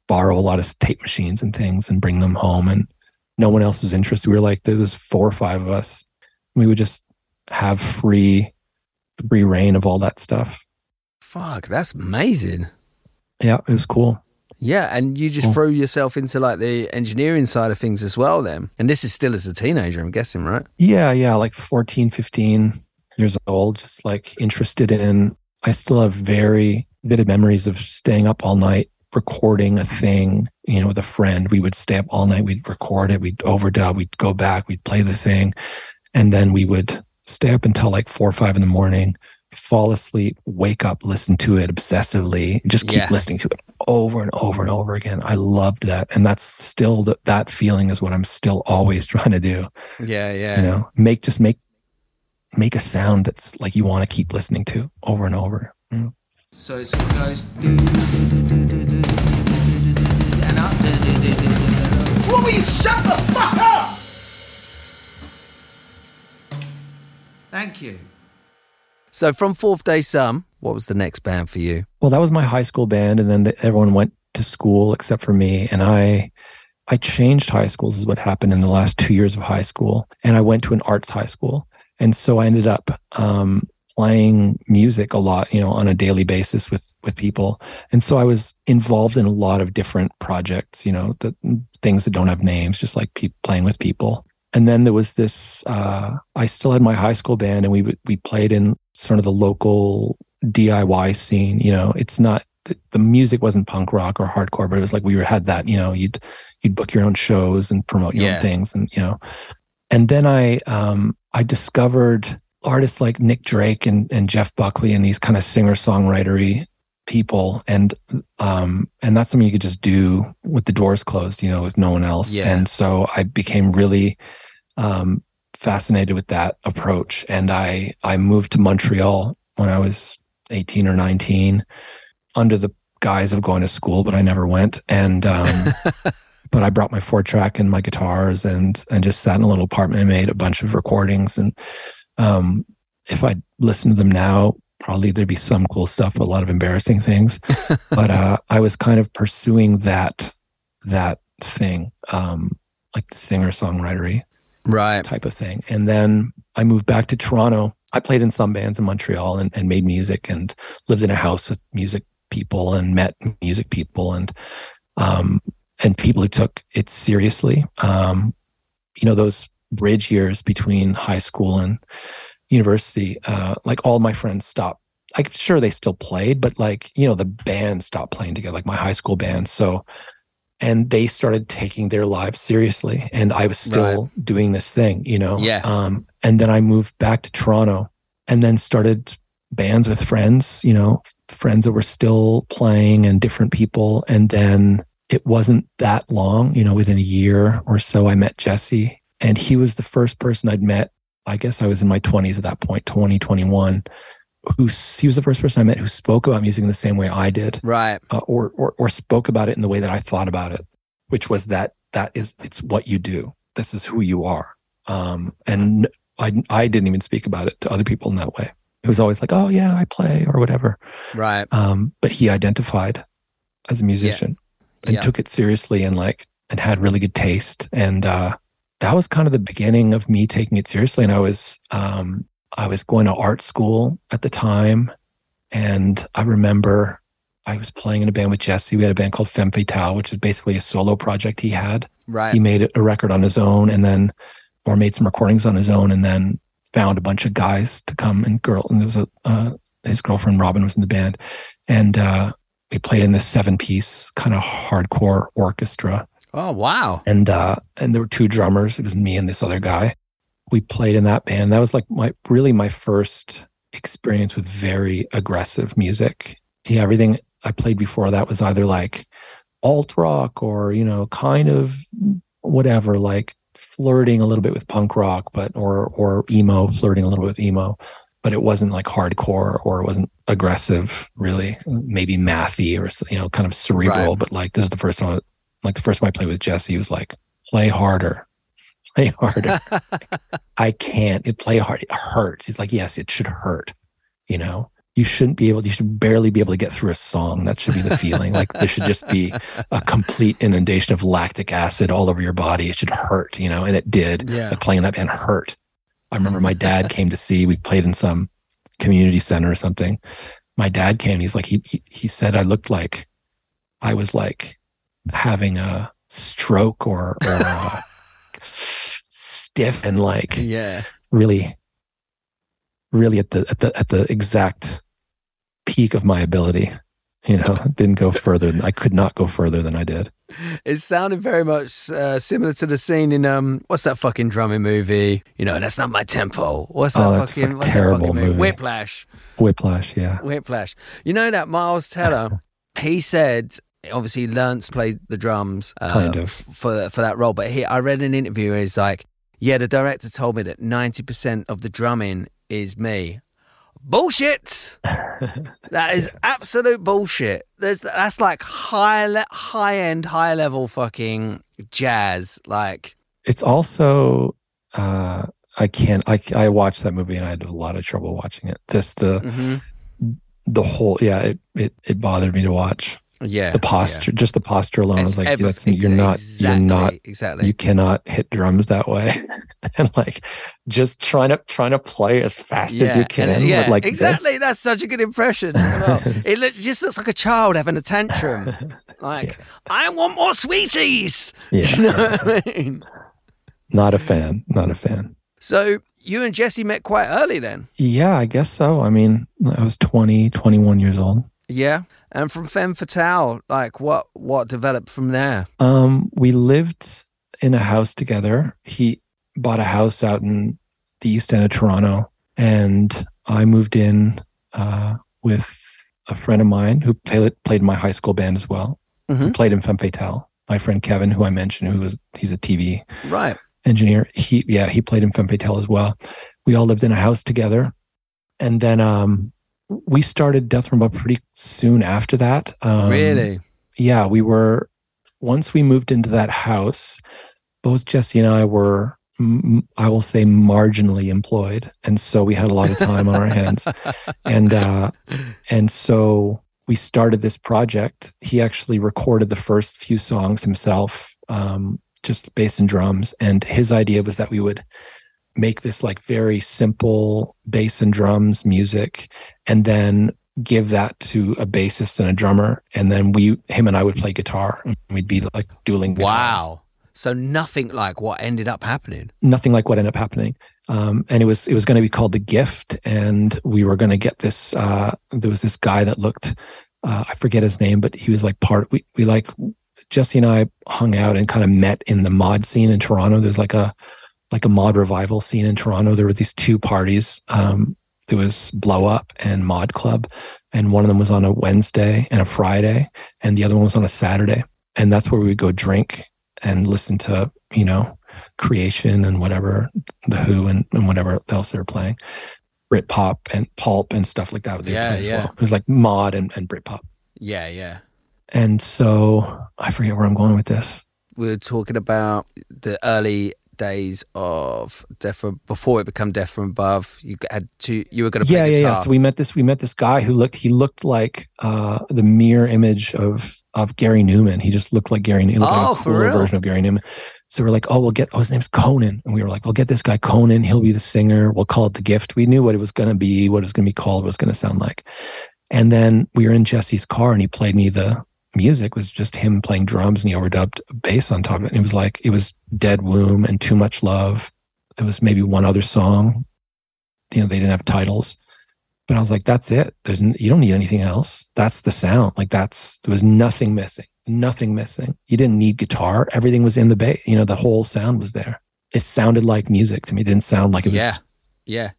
borrow a lot of tape machines and things and bring them home and no one else was interested we were like there was four or five of us we would just have free free reign of all that stuff Fuck, that's amazing. yeah it was cool Yeah, and you just Cool. threw yourself into like the engineering side of things as well then. And this is still as a teenager, I'm guessing, right? Yeah, yeah, like 14, 15 years old, just like interested in. I still have very vivid memories of staying up all night recording a thing, you know, with a friend. We would stay up all night, we'd record it, we'd overdub, we'd go back, we'd play the thing, and then we would stay up until like four or five in the morning fall asleep, wake up, listen to it obsessively, just keep Yeah. listening to it over and over and over again. I loved that. And that's still the, that feeling is what I'm still always <laughs> trying to do. Yeah, yeah. You know, make, just make, make a sound that's like you want to keep listening to over and over. Mm. So it goes and up. What will you shut the fuck up? Thank you. So from Fourth Day Sum, what was the next band for you? Well, that was my high school band, and then the, everyone went to school except for me, and I. I changed high schools is what happened in the last two years of high school. And I went to an arts high school and so I ended up um, playing music a lot, you know, on a daily basis with with people, and so I was involved in a lot of different projects, you know, the things that don't have names, just like pe- playing with people. And then there was this. Uh, I still had my high school band, and we we played in sort of the local DIY scene. You know, it's not the, music wasn't punk rock or hardcore, but it was like we were had that. You know, you'd you'd book your own shows and promote your Yeah. own things, and you know. And then I um I discovered artists like Nick Drake and and Jeff Buckley and these kind of singer songwritery people. And um and that's something you could just do with the doors closed you know with no one else. Yeah. and so i became really um fascinated with that approach. And i i moved to montreal when i was 18 or 19 under the guise of going to school but i never went. And um <laughs> but i brought my four track and my guitars and and just sat in a little apartment and made a bunch of recordings and um if i listen to them now probably there'd be some cool stuff but a lot of embarrassing things <laughs> but uh i was kind of pursuing that that thing um like the singer songwritery Right. type of thing. And then I moved back to Toronto. I played in some bands in Montreal and, and made music and lived in a house with music people and met music people and um and people who took it seriously. Um, you know, those bridge years between high school and university, uh, like all my friends stopped. I'm sure they still played, but like, you know, the band stopped playing together, like my high school band. So and they started taking their lives seriously and i was still doing this thing you know Yeah. um and then i moved back to toronto and then started bands with friends you know friends that were still playing and different people and then it wasn't that long you know within a year or so i met jesse and he was the first person i'd met i guess i was in my 20s at that point 2021 who he was the first person i met who spoke about music in the same way i did Right. uh, or, or or spoke about it in the way that I thought about it, which was that that is it's what you do. This is who you are. Um, and I I didn't even speak about it to other people in that way. It was always like, oh yeah, I play or whatever. Right. Um, but he identified as a musician and Yeah. took it seriously and like and had really good taste. And uh, that was kind of the beginning of me taking it seriously. And I was um, I was going to art school at the time, and I remember I was playing in a band with Jesse. We had a band called Femme Fatale, which is basically a solo project he had. Right. He made a record on his own, and then or made some recordings on his own, and then found a bunch of guys to come and girl. And there was a uh, his girlfriend Robin was in the band, and uh, we played in this seven piece kind of hardcore orchestra. Oh wow. and uh and there were two drummers. It was me and this other guy. We played in that band. That was like my really my first experience with very aggressive music. Yeah everything i played before that was either like alt rock or you know kind of whatever like flirting a little bit with punk rock but or or emo flirting a little bit with emo but it wasn't like hardcore or it wasn't aggressive really maybe mathy or you know kind of cerebral Right. but like this is the first one like the first one I played with Jesse, he was like, play harder, <laughs> play harder. <laughs> I can't. It play hard. It hurts. He's like, yes, it should hurt. You know, you shouldn't be able. You should barely be able to get through a song. That should be the feeling. like there should just be a complete inundation of lactic acid all over your body. It should hurt. You know, and it did. Yeah. Like playing that band hurt. I remember my dad came to see. We played in some community center or something. My dad came. He's like, he he, he said I looked like I was like having a stroke or or uh, stiff and like <laughs> Yeah. really really at the at the at the exact peak of my ability you know <laughs> didn't go further than i could not go further than i did It sounded very much uh, similar to the scene in um, what's that fucking drumming movie? You know, that's not my tempo. What's that Oh, fucking what's that terrible fucking movie? movie. Whiplash. Whiplash, yeah. Whiplash. You know that Miles Teller, <laughs> he said obviously he learned to play the drums uh, Kind of. for for that role, but he I read an interview where he's like, yeah, the director told me that ninety percent of the drumming is me. Bullshit. <laughs> that is absolute bullshit. There's that's like high le- high end, high level fucking jazz. Like It's also uh I can't I I watched that movie and I had a lot of trouble watching it. This the mhm. the whole yeah, it it, it bothered me to watch. Yeah, The posture, just the posture alone yeah. was like It's everything- you're not exactly, you're not exactly. you cannot hit drums that way. <laughs> and like just trying to trying to play as fast as you uh, can and, yeah, like this. exactly. That's such a good impression as well. <laughs> it look, just looks like a child having a tantrum. <laughs> Like, I want more sweeties. Yeah. You know what I mean? Not a fan. Not a fan. So you and Jesse met quite early then. Yeah, I guess so. I mean, I was 20, 21 years old. Yeah. And from Femme Fatale, like what what developed from there? Um, we lived in a house together. He bought a house out in the east end of Toronto, and I moved in uh, with a friend of mine who played played in my high school band as well. Mhm. played in Femme Fatale. My friend Kevin, who I mentioned, who was he's a TV Right. engineer. He yeah, he played in Femme Fatale as well. We all lived in a house together, and then um, we started Death from Above pretty soon after that. Um, really? yeah, we were once we moved into that house, both Jesse and I were I will say marginally employed, and so we had a lot of time on our hands, <laughs> and uh, and so we started this project. He actually recorded the first few songs himself, um, just bass and drums, and his idea was that we would make this like very simple bass and drums music, and then give that to a bassist and a drummer, and then we, him and I, would play guitar, and we'd be like dueling. guitars. Wow. So nothing like what ended up happening. Nothing like what ended up happening. Um, and it was it was going to be called the gift, and we were going to get this. Uh, there was this guy that looked, uh, I forget his name, but he was like part. We we like Jesse and I hung out and kind of met in the mod scene in Toronto. There's like a like a mod revival scene in Toronto. There were these two parties. Um, there was Blow Up and Mod Club, and one of them was on a Wednesday and a Friday, and the other one was on a Saturday. And that's where we would go drink and listen to you know Creation and whatever the Who and, and whatever else they were playing, Britpop and Pulp and stuff like that. Yeah, yeah. Well. It was like mod and, and Britpop. Yeah, yeah. And so I forget where I'm going with this. We were talking about the early days of Death from before it became Death from Above. You had to you were going to play yeah, yeah, yeah. So we met this we met this guy who looked he looked like uh the mirror image of of Gary Numan. He just looked like Gary Numan. He looked Oh, like a for cooler version of Gary Numan. So we're like, oh, we'll get oh his name's Conan. And we were like, we'll get this guy Conan, he'll be the singer. We'll call it the gift. We knew what it was gonna be, what it was gonna be called, what it was gonna sound like. And then we were in Jesse's car and he played me the music was just him playing drums and he overdubbed a bass on top of it. And it was like it was Dead Womb and Too Much Love. There was maybe one other song. You know, they didn't have titles. But I was like, that's it. There's n- you don't need anything else. That's the sound. Like that's there was nothing missing. Nothing missing. You didn't need guitar. Everything was in the bass. You know, the whole sound was there. It sounded like music to me. It didn't sound like it was yeah, yeah.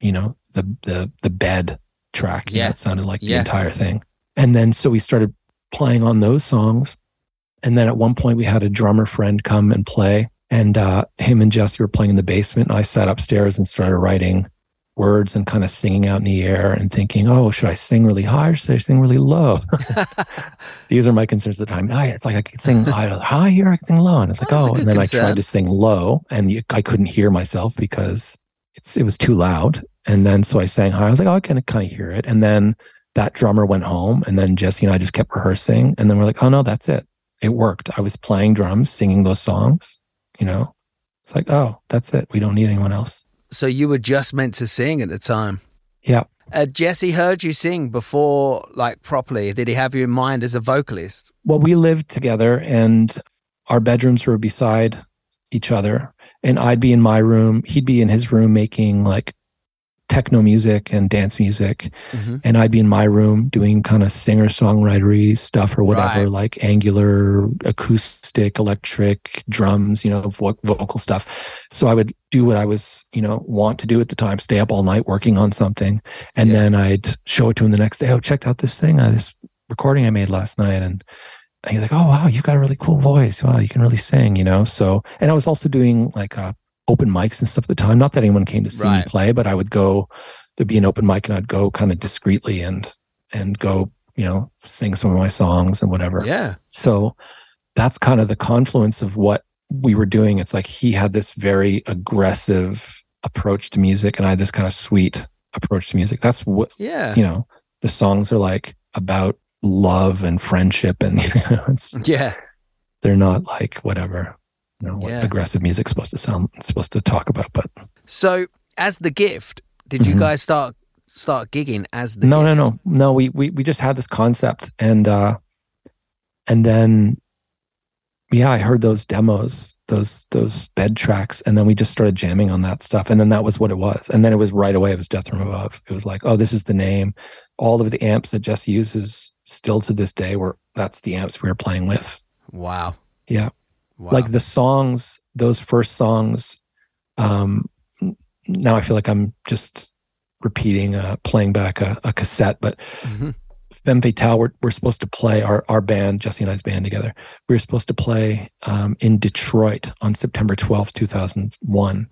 you know the the the bed track Yeah. it sounded like the entire thing and then so we started playing on those songs and then at one point we had a drummer friend come and play and uh, him and jesse were playing in the basement and i sat upstairs and started writing words and kind of singing out in the air and thinking oh should i sing really high or should i sing really low <laughs> <laughs> these are my concerns at the time. I, it's like I could sing <laughs> high here, I could sing low, and it's like, Oh, that's oh, and then. I tried to sing low, and you, I couldn't hear myself because it's it was too loud. And then so I sang high. I was like, oh, I can kind of hear it. And then that drummer went home, and then Jesse and I just kept rehearsing, and then we're like, oh no, that's it. It worked. I was playing drums, singing those songs. You know, it's like, oh, that's it. We don't need anyone else. So you were just meant to sing at the time. Yeah. Uh, Jesse heard you sing before, like properly. Did he have you in mind as a vocalist? well, we lived together and our bedrooms were beside each other. And I'd be in my room, he'd be in his room making like techno music and dance music. Mm-hmm. And I'd be in my room doing kind of singer songwritery stuff or whatever, right. like angular, acoustic, electric, drums, you know, vo- vocal stuff. So I would do what I was, you know, want to do at the time, stay up all night working on something. And yeah. then I'd show it to him the next day. Oh, checked out this thing, uh, this recording I made last night. And, and he's like, oh, wow, you've got a really cool voice. Wow, you can really sing, you know? So, and I was also doing like, uh, open mics and stuff at the time. Not that anyone came to see right. me play, but I would go. There'd be an open mic, and I'd go kind of discreetly and and go, you know, sing some of my songs and whatever. Yeah. So that's kind of the confluence of what we were doing. It's like he had this very aggressive approach to music, and I had this kind of sweet approach to music. That's what. Yeah. You know, the songs are like about love and friendship, and <laughs> you know, it's yeah. They're not like whatever you know, what yeah. aggressive music's supposed to sound supposed to talk about. But so as the gift, did you mm-hmm. guys start start gigging as the no gift? no no no we, we we just had this concept and uh and then yeah i heard those demos those those bed tracks and then we just started jamming on that stuff and then that was what it was and then it was right away it was death from above it was like oh this is the name all of the amps that jesse uses still to this day were that's the amps we were playing with wow yeah Wow. Like the songs, those first songs. Um, now I feel like I'm just repeating, uh, playing back a, a cassette, but mm-hmm. Femme Fatale, we're, we're supposed to play our, our band, Jesse and I's band together. We were supposed to play um, in Detroit on September 12th, 2001.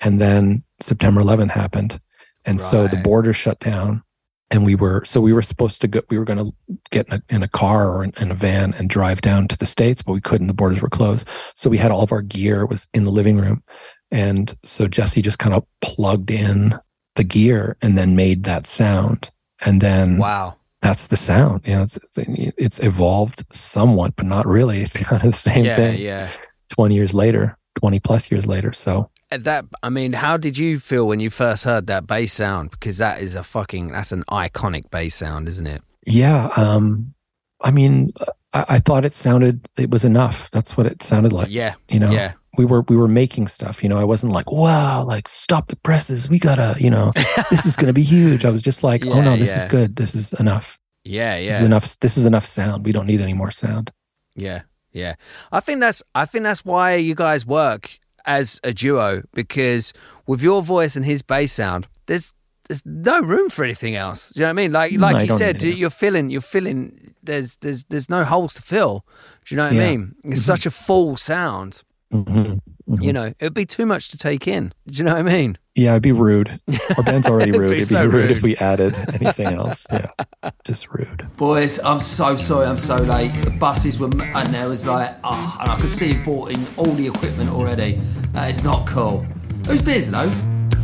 And then September 11th happened. And right. so the border shut down and we were so we were supposed to go we were going to get in a, in a car or in, in, a van and drive down to the states but we couldn't the borders were closed. So we had all of our gear was in the living room. And so jesse just kind of plugged in the gear and then made that sound. And then wow. that's the sound. You know it's it's evolved somewhat but not really. It's <laughs> kind of the same yeah, thing. yeah. 20 years later 20 plus years later. So that I mean, how did you feel when you first heard that bass sound? Because that is a fucking that's an iconic bass sound, isn't it? Yeah. Um, I mean, I, I, thought it sounded it was enough. That's what it sounded like. Yeah. You know. Yeah. We were we were making stuff. You know, I wasn't like, wow, like stop the presses. We gotta, you know, <laughs> this is gonna be huge. I was just like, yeah, oh no, this yeah. is good. This is enough. Yeah, yeah. This is enough. This is enough sound. We don't need any more sound. Yeah, yeah. I think that's I think that's why you guys work as a duo because with your voice and his bass sound, there's there's no room for anything else. Do you know what I mean? Like like no, you said, you're filling you're filling. There's there's there's no holes to fill. Do you know what yeah. I mean? It's mm-hmm. such a full sound. Mm-hmm. Mm-hmm. You know, it'd be too much to take in. Do you know what I mean? Yeah, it'd be rude. Our band's <laughs> already rude. it'd be, so rude, rude if we added anything else. <laughs> Yeah, just rude. Boys, I'm so sorry. I'm so late. The buses were, and there was like, oh, and I could see you bought in all the equipment already. That is not cool. Whose beers are those?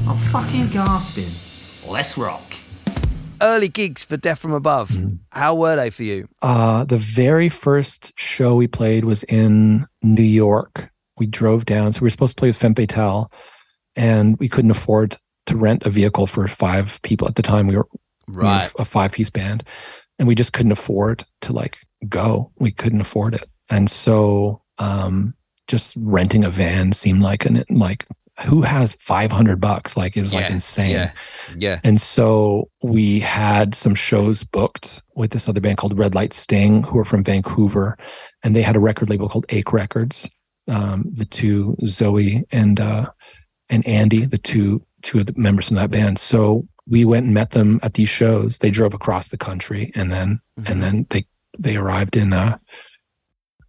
I'm fucking gasping. Let's rock. Early gigs for Death from Above. Mm-hmm. How were they for you? Uh, the very first show we played was in New York we drove down. So we were supposed to play with Femme Fatale, and we couldn't afford to rent a vehicle for five people at the time. We were, right. We were a five piece band, and we just couldn't afford to like go. We couldn't afford it, and so um, just renting a van seemed like an like who has 500 bucks like it was yeah, like insane yeah yeah and so we had some shows booked with this other band called red light sting who are from vancouver and they had a record label called ache records um, the two Zoe and uh, and Andy, the two two of the members from that band. So we went and met them at these shows. They drove across the country, and then mm-hmm. and then they they arrived in uh,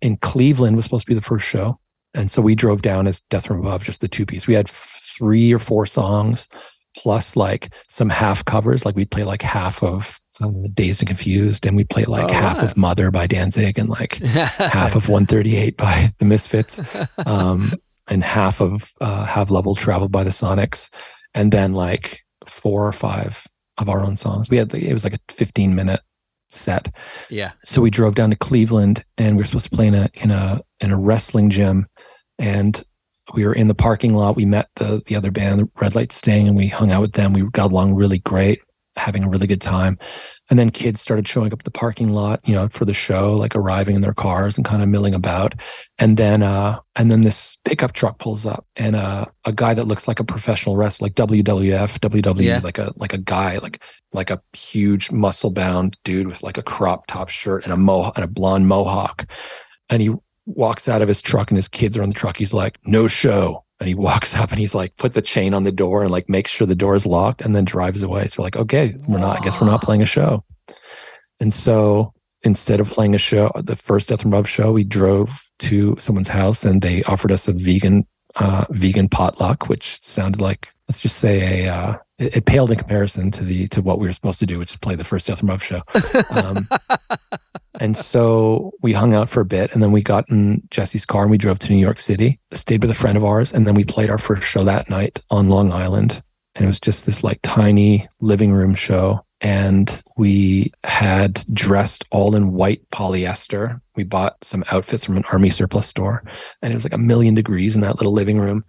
in Cleveland was supposed to be the first show, and so we drove down as Death from Above, just the two piece. We had three or four songs plus like some half covers, like we'd play like half of um, Dazed and Confused, and we played like oh, half right. of Mother by Danzig and like <laughs> half of 138 by <laughs> the Misfits, um, and half of uh, Have Love Will Travel by the Sonics, and then like four or five of our own songs. We had it was like a 15 minute set. Yeah. So we drove down to Cleveland, and we were supposed to play in a in a in a wrestling gym, and we were in the parking lot. We met the the other band, Red Light Sting, and we hung out with them. We got along really great having a really good time. And then kids started showing up at the parking lot, you know, for the show, like arriving in their cars and kind of milling about. And then, uh, and then this pickup truck pulls up and, uh, a guy that looks like a professional wrestler, like WWF, WWE, yeah. like a, like a guy, like, like a huge muscle bound dude with like a crop top shirt and a mo and a blonde mohawk. And he walks out of his truck and his kids are on the truck. He's like, no show. And he <laughs> walks up and he's like, puts a chain on the door and like makes sure the door is locked and then drives away. So we're like, okay, we're not, I guess we're not playing a show. And so instead of playing a show, the first Death from Above show, we drove to someone's house and they offered us a vegan, uh, vegan potluck, which sounded like, let's just say a, uh, it, it, paled in comparison to the, to what we were supposed to do, which is play the first Death from Above show. Um, <laughs> And so we hung out for a bit and then we got in Jesse's car and we drove to New York City, stayed with a friend of ours. And then we played our first show that night on Long Island. And it was just this like tiny living room show. And we had dressed all in white polyester. We bought some outfits from an army surplus store and it was like a million degrees in that little living room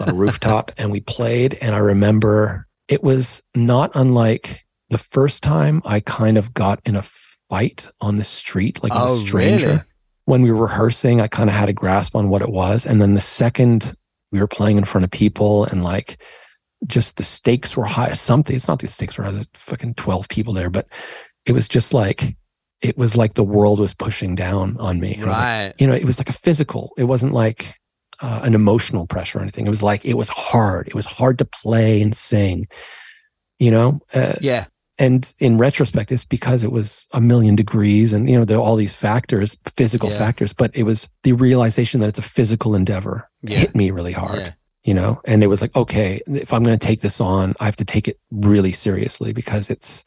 on a <laughs> rooftop. And we played. And I remember it was not unlike the first time I kind of got in a fight on the street, like oh, a stranger. Really? When we were rehearsing, I kind of had a grasp on what it was. And then the second we were playing in front of people and like just the stakes were high, something, it's not the stakes were high, there's fucking 12 people there, but it was just like, it was like the world was pushing down on me. Right. Like, you know, it was like a physical, it wasn't like uh, an emotional pressure or anything. It was like, it was hard. It was hard to play and sing, you know? Uh, yeah and in retrospect it's because it was a million degrees and you know there are all these factors physical yeah. factors but it was the realization that it's a physical endeavor yeah. hit me really hard yeah. you know and it was like okay if i'm going to take this on i have to take it really seriously because it's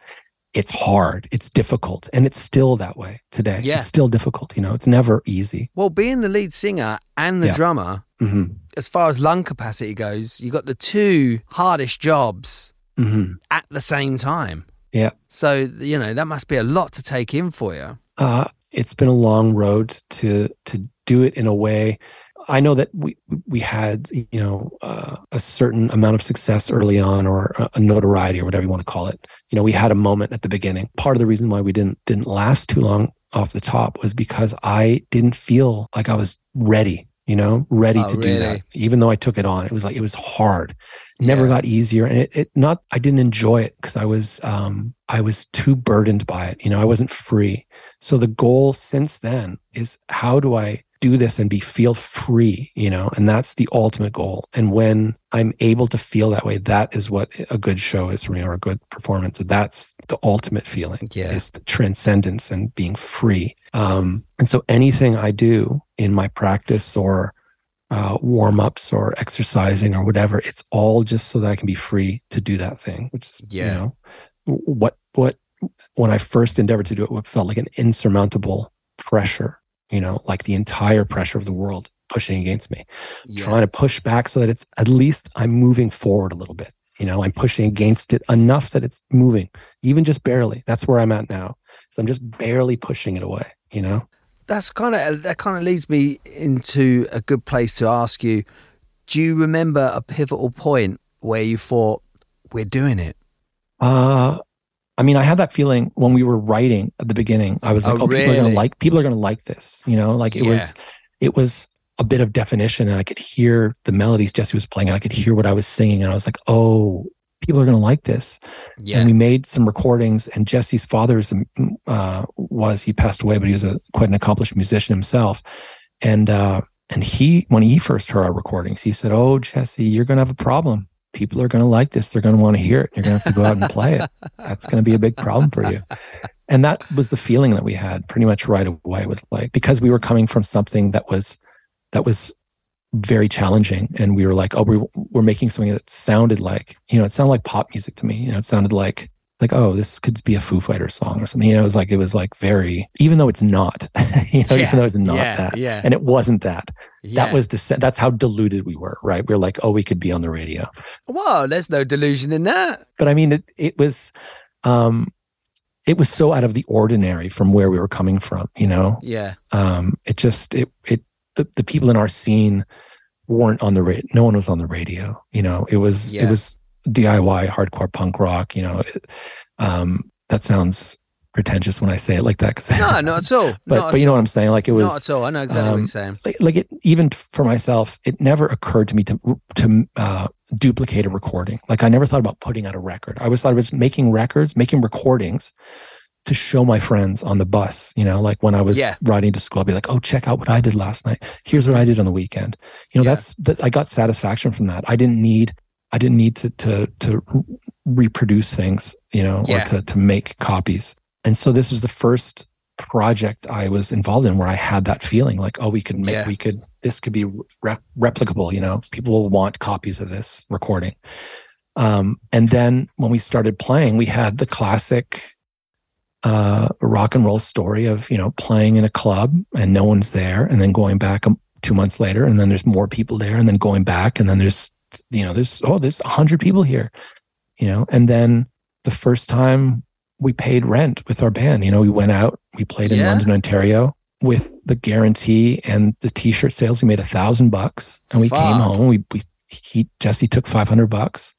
it's hard it's difficult and it's still that way today yeah it's still difficult you know it's never easy well being the lead singer and the drummer mm-hmm. as far as lung capacity goes you got the two hardest jobs mm-hmm. at the same time yeah. So, you know, that must be a lot to take in for you. Uh, it's been a long road to to do it in a way. I know that we we had you know uh, a certain amount of success early on, or a, a notoriety, or whatever you want to call it. You know, we had a moment at the beginning. Part of the reason why we didn't didn't last too long off the top was because I didn't feel like I was ready you know, ready oh, to really? do that. Even though I took it on, it was like it was hard. Never yeah. got easier, and it, it not. I didn't enjoy it because I was um I was too burdened by it. You know, I wasn't free. So the goal since then is how do I do this and be feel free, you know, and that's the ultimate goal. And when I'm able to feel that way, that is what a good show is for me or a good performance. So that's the ultimate feeling. Yeah. Is the transcendence and being free. Um, and so anything I do in my practice or uh, warm ups or exercising or whatever, it's all just so that I can be free to do that thing, which is, yeah. you know, what, what, when I first endeavored to do it, what felt like an insurmountable pressure you know, like the entire pressure of the world pushing against me, yeah. trying to push back so that it's at least I'm moving forward a little bit. You know, I'm pushing against it enough that it's moving, even just barely. That's where I'm at now. So I'm just barely pushing it away, you know? That's kind of, that kind of leads me into a good place to ask you do you remember a pivotal point where you thought, we're doing it? Uh, I mean, I had that feeling when we were writing at the beginning. I was like, oh, oh really? people are gonna like people are gonna like this. You know, like it yeah. was it was a bit of definition and I could hear the melodies Jesse was playing and I could hear what I was singing and I was like, oh, people are going to like this. Yeah. And we made some recordings and Jesse's father uh, was, he passed away, but he was a quite an accomplished musician himself. And, uh, and he, when he first heard our recordings, he said, oh, Jesse, you're going to have a problem people are going to like this. They're going to want to hear it. You're going to have to go out and play it. That's going to be a big problem for you. And that was the feeling that we had pretty much right away. It was like because we were coming from something that was that was very challenging, and we were like, oh, we're, we're making something that sounded like you know, it sounded like pop music to me. You know, it sounded like like oh, this could be a Foo Fighters song or something. You know, it was like it was like very even though it's not. <laughs> you know, yeah, even though it's not yeah, that, yeah. and it wasn't that. Yeah. That was the that's how deluded we were, right? We are like, oh, we could be on the radio. Well, there's no delusion in that. But I mean, it it was, um, it was so out of the ordinary from where we were coming from. You know. Yeah. Um, it just it it the the people in our scene weren't on the radio. No one was on the radio. You know, it was yeah. it was DIY hardcore punk rock. You know. It, Um, that sounds pretentious when I say it like that. Cause No, <laughs> not at all. but Not but you know all. what I'm saying? Like it was Not at all. I know exactly what um, you're saying. like, like it even for myself it never occurred to me to to uh, duplicate a recording like i never thought about putting out a record i always thought of it as making records making recordings to show my friends on the bus you know like when i was Yeah. riding to school i'd be like oh check out what i did last night here's what i did on the weekend you know Yeah. that's that i got satisfaction from that i didn't need i didn't need to to to reproduce things you know Yeah. or to to make copies and so this was the first project I was involved in where I had that feeling like, oh, we could make, Yeah. we could, this could be rep- replicable, you know, people will want copies of this recording. Um, and then when we started playing, we had the classic uh, rock and roll story of, you know, playing in a club and no one's there and then going back um, two months later and then there's more people there and then going back and then there's, you know, there's, oh, there's a hundred people here, you know, and then the first time we paid rent with our band. You know, we went out, we played in Yeah. London, Ontario with the guarantee and the t-shirt sales. We made a thousand bucks and we Fuck. came home. We, we, he, Jesse took 500 bucks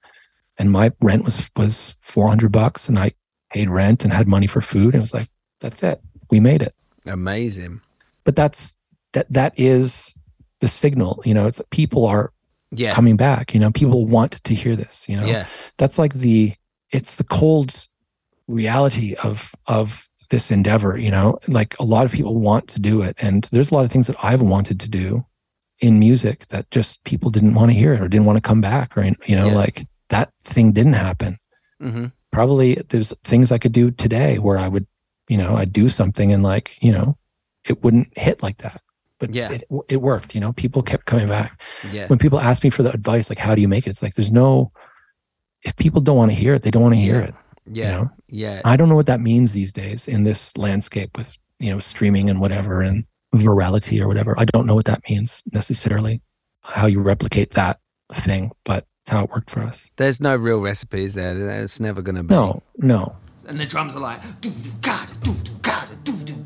and my rent was, was 400 bucks and I paid rent and had money for food. And it was like, that's it. We made it. Amazing. But that's, that, that is the signal, you know, it's people are Yeah. coming back, you know, people want to hear this, you know, Yeah. that's like the it's the cold reality of of this endeavor you know like a lot of people want to do it and there's a lot of things that i've wanted to do in music that just people didn't want to hear it or didn't want to come back or you know Yeah. like that thing didn't happen hmm probably there's things i could do today where i would you know i'd do something and like you know it wouldn't hit like that but Yeah. it, it worked you know people kept coming back Yeah. when people ask me for the advice like how do you make it it's like there's no if people don't want to hear it they don't want to hear Yeah. it Yeah. know? Yeah. i don't know what that means these days in this landscape with you know streaming and whatever and virality or whatever i don't know what that means necessarily how you replicate that thing but it's how it worked for us There's no real recipes there? It's never going to be. no no And the drums are like do do ga do do ga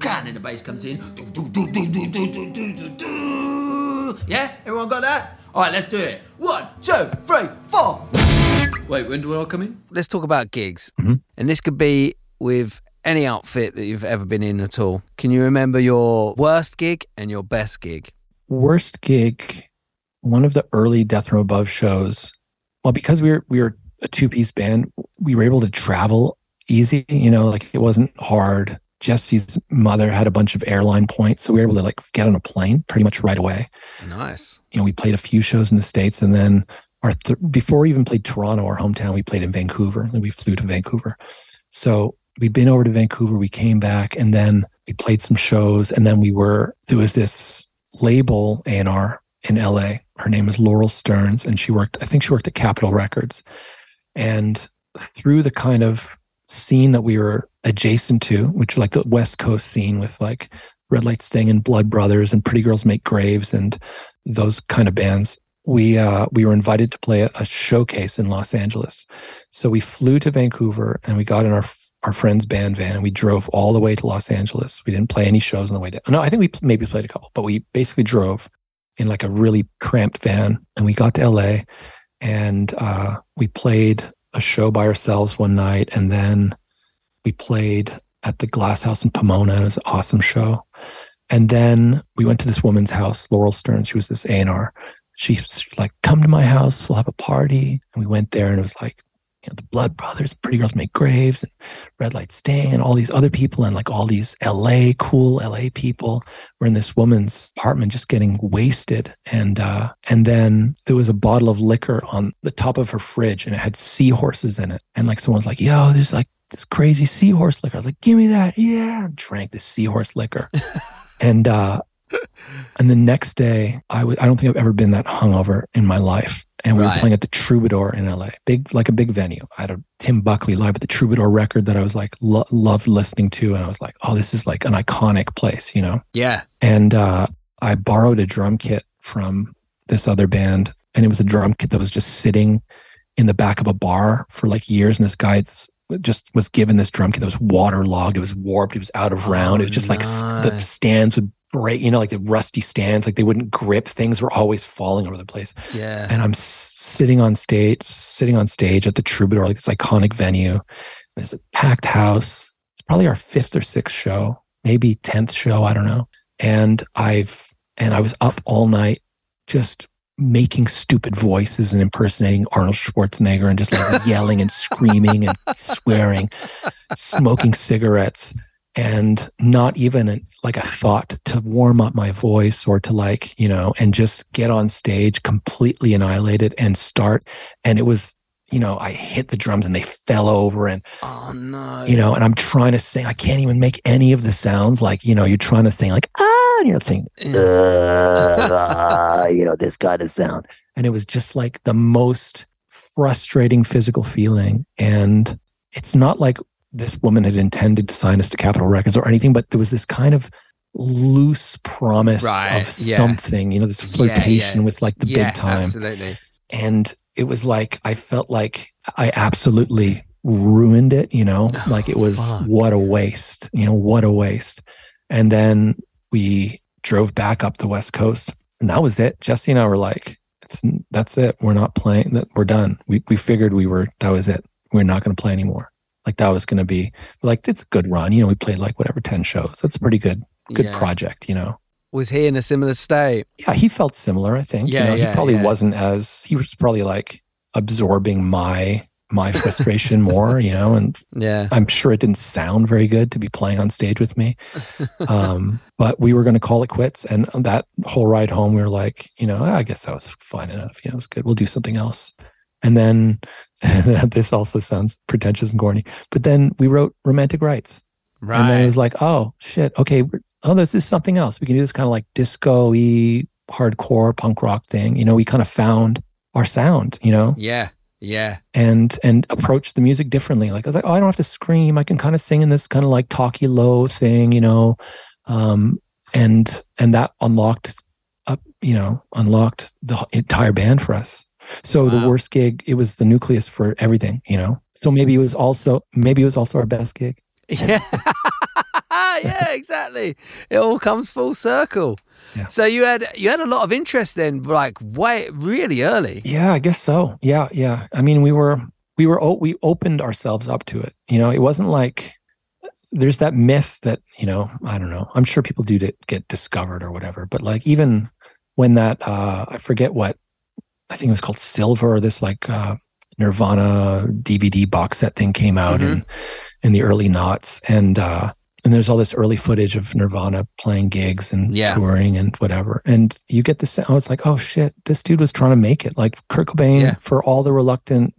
can, and the bass comes in. Yeah, everyone got that? All right, let's do it. One, two, three, four. Wait, when do we all come in? Let's talk about gigs, mm-hmm. and this could be with any outfit that you've ever been in at all. Can you remember your worst gig and your best gig? Worst gig, one of the early Death from Above shows. Well, because we were we were a two piece band, we were able to travel easy. You know, like it wasn't hard jesse's mother had a bunch of airline points so we were able to like get on a plane pretty much right away. Nice. you know we played a few shows in the states and then our th- before we even played toronto our hometown we played in vancouver and we flew to vancouver. So we'd been over to vancouver we came back and then we played some shows and then we were there was this label A&R in LA her name is Laurel Stearns and she worked I think she worked at Capitol Records. And through the kind of scene that we were adjacent to which like the west coast scene with like Red Light Sting and Blood Brothers and Pretty Girls Make Graves and those kind of bands we uh, we were invited to play a, a showcase in Los Angeles. So we flew to Vancouver and we got in our our friend's band van and we drove all the way to Los Angeles. We didn't play any shows on the way down. No, I think we maybe played a couple, but we basically drove in like a really cramped van and we got to LA and uh, we played a show by ourselves one night and then we played at the Glass House in Pomona. It was an awesome show. And then we went to this woman's house, Laurel Stern. She was this A&R. She was like, come to my house. We'll have a party. And we went there and it was like, you know, the Blood Brothers, Pretty Girls Make Graves, and Red Light Sting, and all these other people, and like all these LA, cool LA people were in this woman's apartment just getting wasted. And uh, and then there was a bottle of liquor on the top of her fridge and it had seahorses in it. And like someone's like, yo, there's like this crazy seahorse liquor. I was like, give me that. Yeah. Drank this seahorse liquor. <laughs> and uh and the next day I was, I don't think I've ever been that hungover in my life. And we Right. were playing at the Troubadour in LA, big like a big venue. I had a Tim Buckley live at the Troubadour record that I was like lo- loved listening to, and I was like, oh, this is like an iconic place, you know. Yeah. And uh, I borrowed a drum kit from this other band, and it was a drum kit that was just sitting in the back of a bar for like years. And this guy just was given this drum kit that was waterlogged. It was warped. It was out of round. it was just like the stands would break, you know, like the rusty stands, like they wouldn't grip. Things were always falling over the place. Yeah. And I'm s- sitting on stage, sitting on stage at the Troubadour, like this iconic venue. There's a packed house. It's probably our fifth or sixth show, maybe 10th show. I don't know. And I've, and I was up all night just making stupid voices and impersonating Arnold Schwarzenegger and just like yelling and screaming and swearing, smoking cigarettes and not even like a thought to warm up my voice or to like, you know, and just get on stage completely annihilated and start. And it was, you know, I hit the drums and they fell over and, oh no, you know, and I'm trying to sing. I can't even make any of the sounds like, you know, you're trying to sing like, ah, and you're saying, uh, you know, this kind of sound. And it was just like the most frustrating physical feeling. And it's not like this woman had intended to sign us to Capitol Records or anything, but there was this kind of loose promise right, of yeah. something, you know, this flirtation yeah, yeah. with like the big time. Absolutely. And it was like, I felt like I absolutely ruined it, you know, oh, like it was fuck. what a waste, you know, what a waste. And then we drove back up the West Coast and that was it. Jesse and I were like, that's it. We're not playing that. We're done. We, we figured we were, that was it. We're not going to play anymore. Like that was going to be like it's a good run. You know, we played like whatever ten shows. That's a pretty good good yeah. project. You know. Was he in a similar state? Yeah, he felt similar. I think. Yeah, you know, yeah he probably yeah. wasn't as he was probably like absorbing my my frustration <laughs> more, you know, and yeah, I'm sure it didn't sound very good to be playing on stage with me. <laughs> Um, but we were going to call it quits. And that whole ride home, we were like, you know, I guess that was fine enough. You know, it was good. We'll do something else. And then <laughs> this also sounds pretentious and corny, but then we wrote Romantic Rights. Right. And then it was like, oh, shit. Okay. Oh, this is something else. We can do this kind of like disco y, hardcore punk rock thing. You know, we kind of found our sound, you know? Yeah. Yeah. And and approach the music differently. Like I was like, oh, I don't have to scream. I can kind of sing in this kind of like talky low thing, you know. Um, and and that unlocked up, you know, unlocked the entire band for us. So wow. the worst gig, it was the nucleus for everything, you know. So maybe it was also maybe it was also our best gig. <laughs> Yeah. yeah, exactly. It all comes full circle. Yeah. So you had you had a lot of interest then, like way really early. Yeah, I guess so. Yeah, yeah. I mean, we were we were we opened ourselves up to it. You know, it wasn't like there's that myth that you know I don't know. I'm sure people do get discovered or whatever, but like even when that uh I forget what I think it was called Silver. This like uh, Nirvana DVD box set thing came out mm-hmm. in in the early knots, and uh, and there's all this early footage of Nirvana playing gigs and yeah. touring and whatever. And you get this. I was like, oh shit, this dude was trying to make it. Like Kurt Cobain yeah. for all the reluctant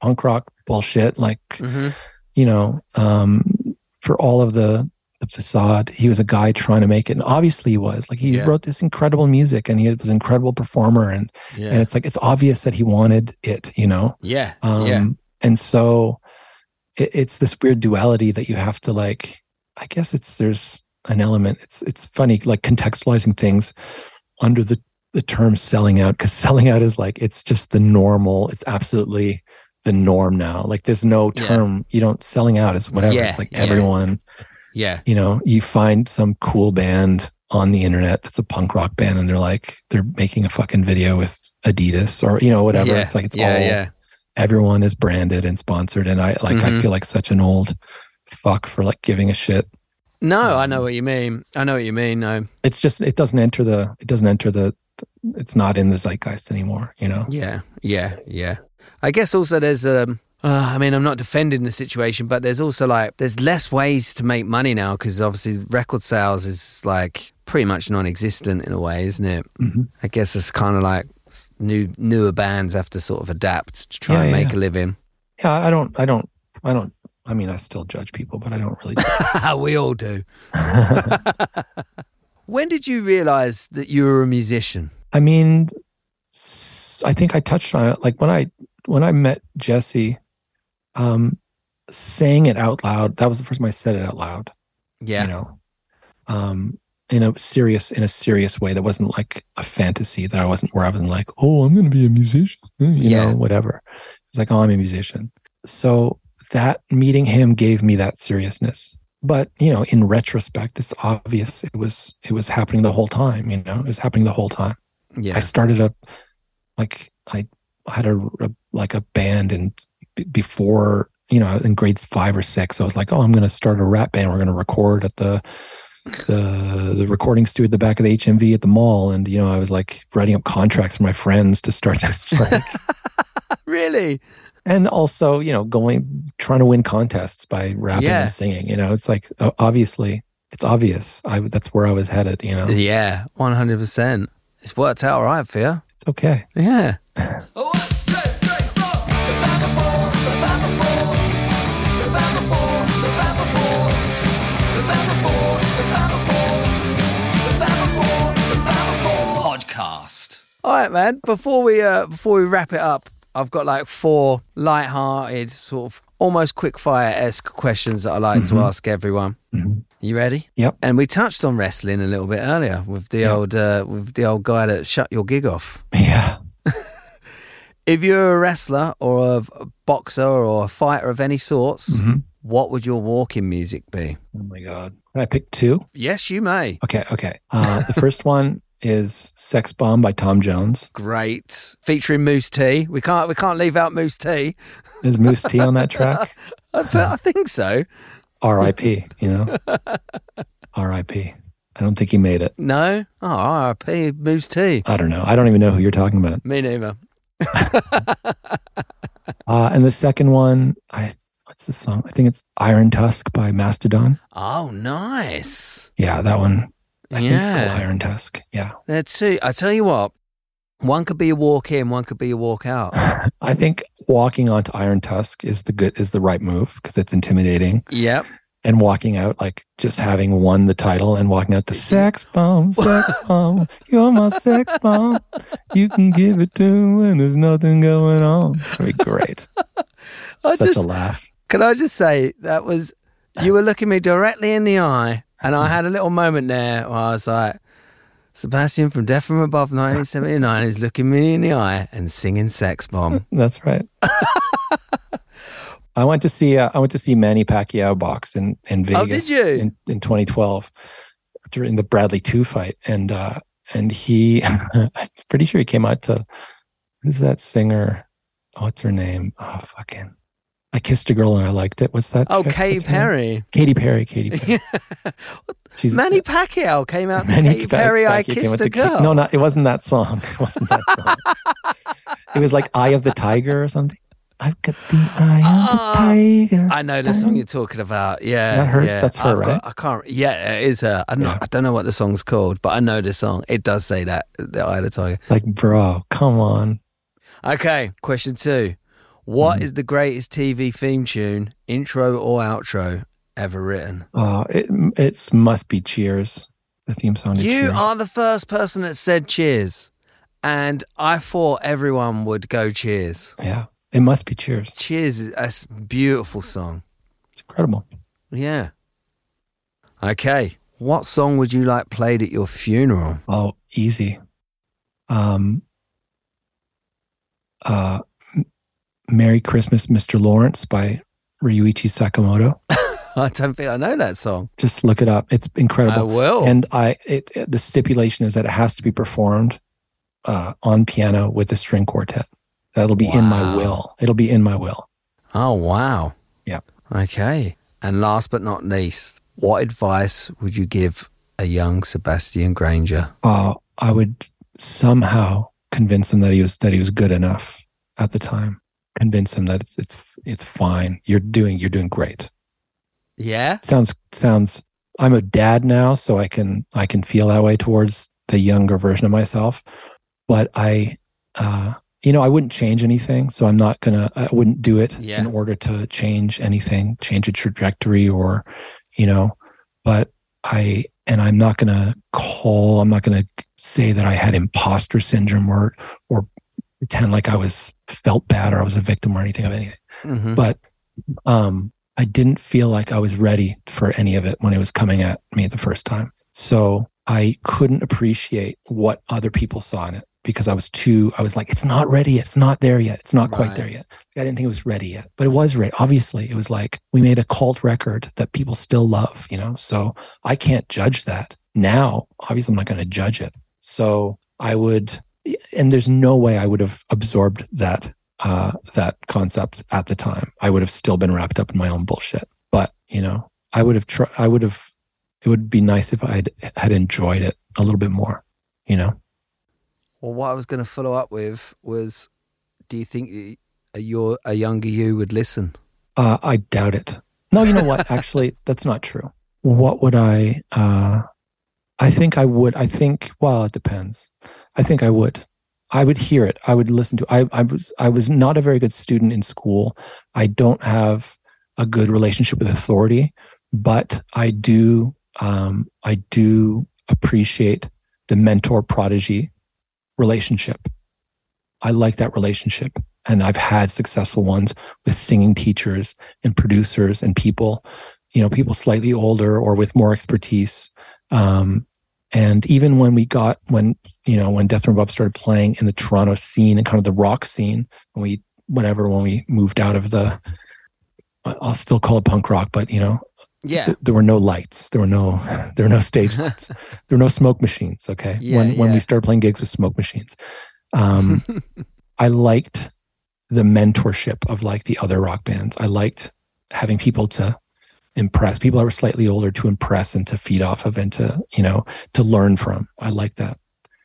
punk rock bullshit. Like mm-hmm. you know, um, for all of the the facade. He was a guy trying to make it, and obviously he was. Like he yeah. wrote this incredible music, and he was an incredible performer, and yeah. and it's like it's obvious that he wanted it, you know. Yeah. Um, yeah. And so it, it's this weird duality that you have to like. I guess it's there's an element. It's it's funny like contextualizing things under the the term selling out because <laughs> selling out is like it's just the normal. It's absolutely the norm now. Like there's no term. Yeah. You don't selling out is whatever. Yeah, it's like everyone yeah. You know, you find some cool band on the internet that's a punk rock band and they're like, they're making a fucking video with Adidas or, you know, whatever. Yeah. It's like, it's yeah, all, yeah. everyone is branded and sponsored. And I like, mm-hmm. I feel like such an old fuck for like giving a shit. No, I know what you mean. I know what you mean. No, it's just, it doesn't enter the, it doesn't enter the, it's not in the zeitgeist anymore, you know? Yeah. Yeah. Yeah. I guess also there's, um, uh, I mean, I'm not defending the situation, but there's also like there's less ways to make money now because obviously record sales is like pretty much non-existent in a way, isn't it? Mm-hmm. I guess it's kind of like new newer bands have to sort of adapt to try yeah, and make yeah. a living. Yeah, I don't, I don't, I don't. I mean, I still judge people, but I don't really. <laughs> we all do. <laughs> <laughs> when did you realize that you were a musician? I mean, I think I touched on it. Like when I when I met Jesse, um, saying it out loud. That was the first time I said it out loud. Yeah. You know, um, in a serious, in a serious way that wasn't like a fantasy that I wasn't, where I wasn't like, oh, I'm going to be a musician, <laughs> you yeah. know, whatever. It's like, oh, I'm a musician. So that meeting him gave me that seriousness. But, you know, in retrospect, it's obvious it was, it was happening the whole time, you know, it was happening the whole time. Yeah. I started a, like, I had a, a like a band and b- before you know, in grade five or six, I was like, oh, I'm going to start a rap band. We're going to record at the the the recording studio at the back of the HMV at the mall, and you know, I was like writing up contracts for my friends to start this. <laughs> Like, really? and also, you know, going trying to win contests by rapping Yeah. and singing. You know, it's like obviously it's obvious. I that's where I was headed. You know, Yeah, one hundred percent. It's worked out all right for you. it's okay. Yeah. <laughs> <laughs> All right, man. Before we uh, before we wrap it up, I've got like four light-hearted, sort of almost quick-fire esque questions that I like to Mhm. ask everyone. Mhm. You ready? Yep. And we touched on wrestling a little bit earlier with the old uh, with the old guy that shut your gig off. Yeah. <laughs> If you're a wrestler or a boxer or a fighter of any sorts, Mhm. what would your walking music be? Oh my god. Can I pick two? Yes, you may. Okay. Okay. Uh, the first <laughs> one is "Sex Bomb" by Tom Jones. Great, featuring Mousse T. We can't we can't leave out Mousse T. Is Mousse T on that track? <laughs> I, I think so. R.I.P. You know, <laughs> R.I.P. I don't think he made it. No, oh, R.I.P. Mousse T. I don't know. I don't even know who you're talking about. Me neither. <laughs> Uh, and the second one, I what's the song? I think it's "Iron Tusk" by Mastodon. Oh, nice. Yeah, that one. I think it's Yeah. Iron Tusk. Yeah. There too. I tell you what, one could be a walk in, one could be a walk out. <laughs> I think walking onto Iron Tusk is the good is the right move because it's intimidating. yep. And walking out, like just having won the title and walking out to sex bomb, sex <laughs> bomb, you're my sex bomb. You can give it to when there's nothing going on. It'd be great. <laughs> I Such just a laugh. can I just say that was you were looking me directly in the eye, and I had a little moment there where I was like, Sebastien from Death from Above 1979 is looking me in the eye and singing Sex Bomb. <laughs> That's right. I went to see uh, I went to see Manny Pacquiao box in in Vegas. Oh, did you? in, in 2012 during the Bradley two fight, and uh, and he <laughs> I'm pretty sure he came out to who's that singer? Oh, what's her name? Oh, fucking. I kissed a girl and I liked it. What's that? Oh, chick? Katy What's? Perry. Katy Perry. Katy <laughs> Perry. Manny Pacquiao came out to Manny Katy Perry. I Pacquiao kissed a girl. No, not it wasn't that song. <laughs> It wasn't that song. it was like Eye of the Tiger or something. I've got the eye Ah, of the tiger. I know the song you're talking about. Yeah, That hurts. yeah. That's her, I've got- right? I can't. Yeah, it is her. I, know, Yeah. I don't know what the song's called, but I know the song. It does say that. The Eye of the Tiger. It's like, bro, come on. Okay, question two. What Mhm. is the greatest TV theme tune, intro or outro, ever written? Uh, it it must be Cheers. The theme song. You Cheers. are the first person that said cheers, and I thought everyone would go cheers. Yeah, it must be Cheers. Cheers is a beautiful song. It's incredible. Yeah. Okay. What song would you like played at your funeral? Oh, easy. Um. Uh, Merry Christmas, Mr. Lawrence by Ryuichi Sakamoto. <laughs> I don't think I know that song. Just look it up. It's incredible. I will. And I, it, it- the stipulation is that it has to be performed uh, on piano with a string quartet. That'll be in my will. It'll be in my will. oh, wow. Yeah. Okay. And last but not least, what advice would you give a young Sebastien Grainger? uh, I would somehow convince him that he was that he was good enough at the time. Convince them that it's it's it's fine. You're doing you're doing great. Yeah. Sounds sounds. I'm a dad now, so I can I can feel that way towards the younger version of myself. But I, uh, you know, I wouldn't change anything. So I'm not gonna. I wouldn't do it Yeah. in order to change anything, change a trajectory, or, you know. But I and I'm not gonna call. I'm not gonna say that I had imposter syndrome or or pretend like I was felt bad or I was a victim or anything of anything hmm but um i didn't feel like i was ready for any of it when it was coming at me the first time. So i couldn't appreciate what other people saw in it because i was too i was like it's not ready yet. It's not there yet. It's not quite there yet. I didn't think it was ready yet but it was ready. Obviously it was like we made a cult record that people still love you know? So i can't judge that now. Obviously i'm not going to judge it. So i would and there's no way i would have absorbed that uh, that concept at the time. I would have still been wrapped up in my own bullshit. But you know, I would have tried. I would have. It would be nice if I had enjoyed it a little bit more. You know. Well, what I was going to follow up with was, do you think a, your a younger you would listen? Uh, I doubt it. No, you know what? <laughs> Actually, that's not true. What would I? Uh, I think I would. I think. Well, it depends. I think I would. I would hear it. I would listen to. I, I was. I was not a very good student in school. I don't have a good relationship with authority, but I do. Um, I do appreciate the mentor prodigy relationship. I like that relationship. And I've had successful ones with singing teachers and producers and people, you know, people slightly older or with more expertise. Um, and even when we got, when, you know, when Death from Above started playing in the Toronto scene and kind of the rock scene, when we, whenever, when we moved out of the, I'll still call it punk rock, but, you know, yeah. Th- there were no lights. There were no <laughs> there were no stage <laughs> lights. there were no smoke machines. Okay. Yeah, when yeah. when we started playing gigs with smoke machines. Um <laughs> I liked the mentorship of like the other rock bands. I liked having people to impress, people that were slightly older to impress and to feed off of and to, you know, to learn from. I like that.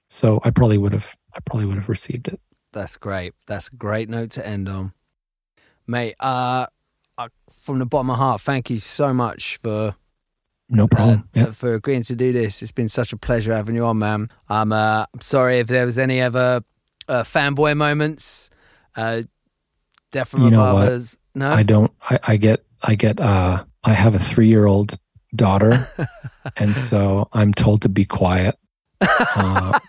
So I probably would have I probably would have received it. That's great. That's a great note to end on. Mate, uh, uh from the bottom of my heart, thank you so much for No problem. uh, yeah. for agreeing to do this. It's been such a pleasure having you on, man. I'm uh, I'm sorry if there was any other uh, fanboy moments. Uh, Death from You know what? no. I don't I, I get I get uh I have a three year old daughter <laughs> and so I'm told to be quiet. Uh,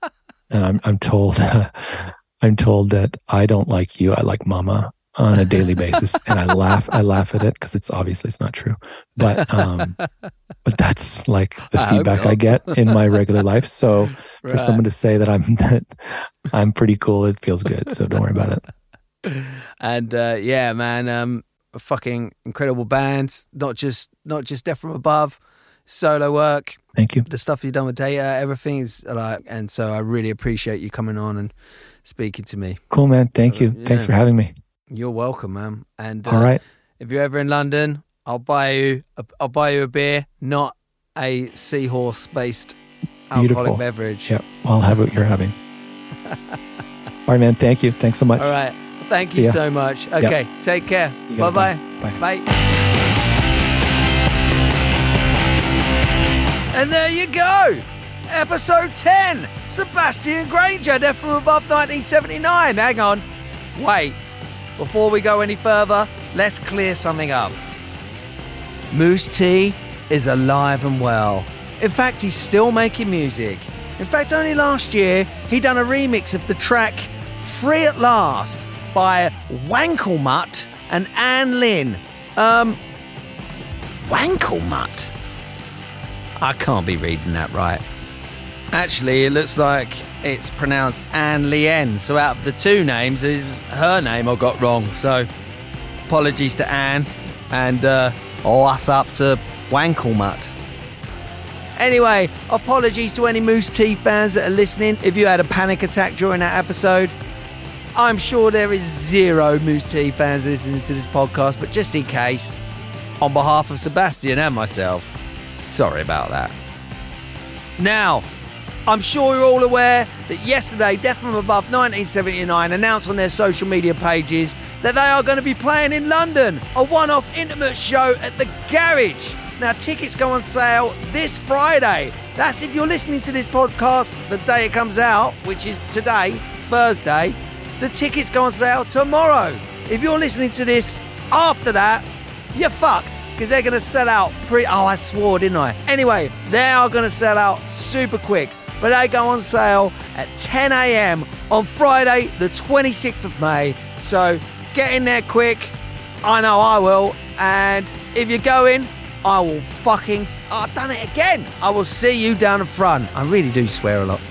<laughs> and I'm I'm told <laughs> I'm told that I don't like you, I like mama on a daily basis. And I laugh I laugh at it because it's obviously it's not true. But um but that's like the I feedback I get in my regular life. So for someone to say that I'm that I'm pretty cool, it feels good. So don't worry about it. and uh, yeah, man, um, a fucking incredible band. Not just not just Death from Above, solo work, Thank you. the stuff you've done with Data, everything's like. And so I really appreciate you coming on and speaking to me. Cool man. Thank you. Thanks for having me. You're welcome, man. And uh, All right. if you're ever in London, I'll buy you a, I'll buy you a beer, not a seahorse based alcoholic Beautiful. beverage. Yep. I'll have what you're having. <laughs> All right, man. Thank you. Thanks so much. All right. Thank See you ya. so much. Okay. Take care. You Bye got bye. Bye. Bye. And there you go. Episode 10. Sebastien Grainger, Death from Above 1979. Hang on. Wait. Before we go any further, let's clear something up. Mousse T is alive and well. In fact, he's still making music. In fact, only last year, he done a remix of the track Free at Last by Wankelmut and Anne Lynn. Um, Wankelmut? I can't be reading that right. Actually, it looks like it's pronounced Anne Lien. So out of the two names, it was her name I got wrong. So apologies to Anne and uh, oh, us up to Wankelmut. Anyway, apologies to any Mousse T fans that are listening. If you had a panic attack during that episode, I'm sure there is zero Mousse T fans listening to this podcast, but just in case, on behalf of Sebastien and myself, sorry about that. Now, I'm sure you're all aware that yesterday, Death from Above 1979 announced on their social media pages that they are going to be playing in London, a one off intimate show at the Garage. Now, tickets go on sale this Friday. That's if you're listening to this podcast the day it comes out, which is today, Thursday. The tickets go on sale tomorrow. If you're listening to this after that, you're fucked because they're going to sell out pre. Oh, I swore, didn't I? Anyway, they are going to sell out super quick, but they go on sale at 10 a.m. on Friday, the 26th of May. So get in there quick. I know I will. And if you're going, I will fucking. I've done it again. I will see you down the front. I really do swear a lot.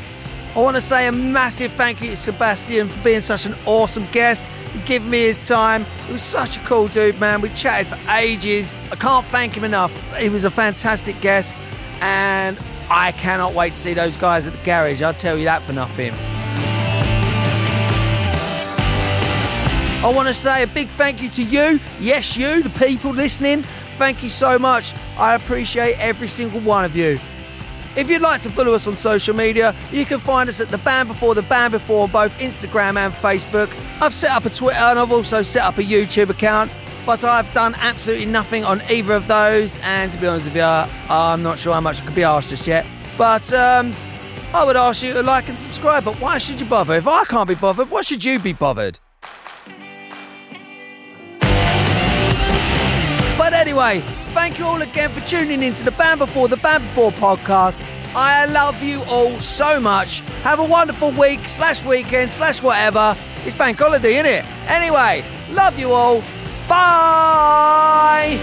I want to say a massive thank you to Sebastien for being such an awesome guest giving me his time. He was such a cool dude, man. We chatted for ages. I can't thank him enough. He was a fantastic guest, and I cannot wait to see those guys at the garage. I'll tell you that for nothing. I want to say a big thank you to you. Yes, you, the people listening. Thank you so much. I appreciate every single one of you. If you'd like to follow us on social media, you can find us at The Band Before The Band Before on both Instagram and Facebook. I've set up a Twitter and I've also set up a YouTube account, but I've done absolutely nothing on either of those. And to be honest with you, I'm not sure how much I could be asked just yet. But um, I would ask you to like and subscribe, but why should you bother? If I can't be bothered, why should you be bothered? But anyway, thank you all again for tuning in to the Band Before the Band Before podcast. I love you all so much. Have a wonderful week, slash weekend, slash whatever. It's bank holiday, isn't it? Anyway, love you all. Bye!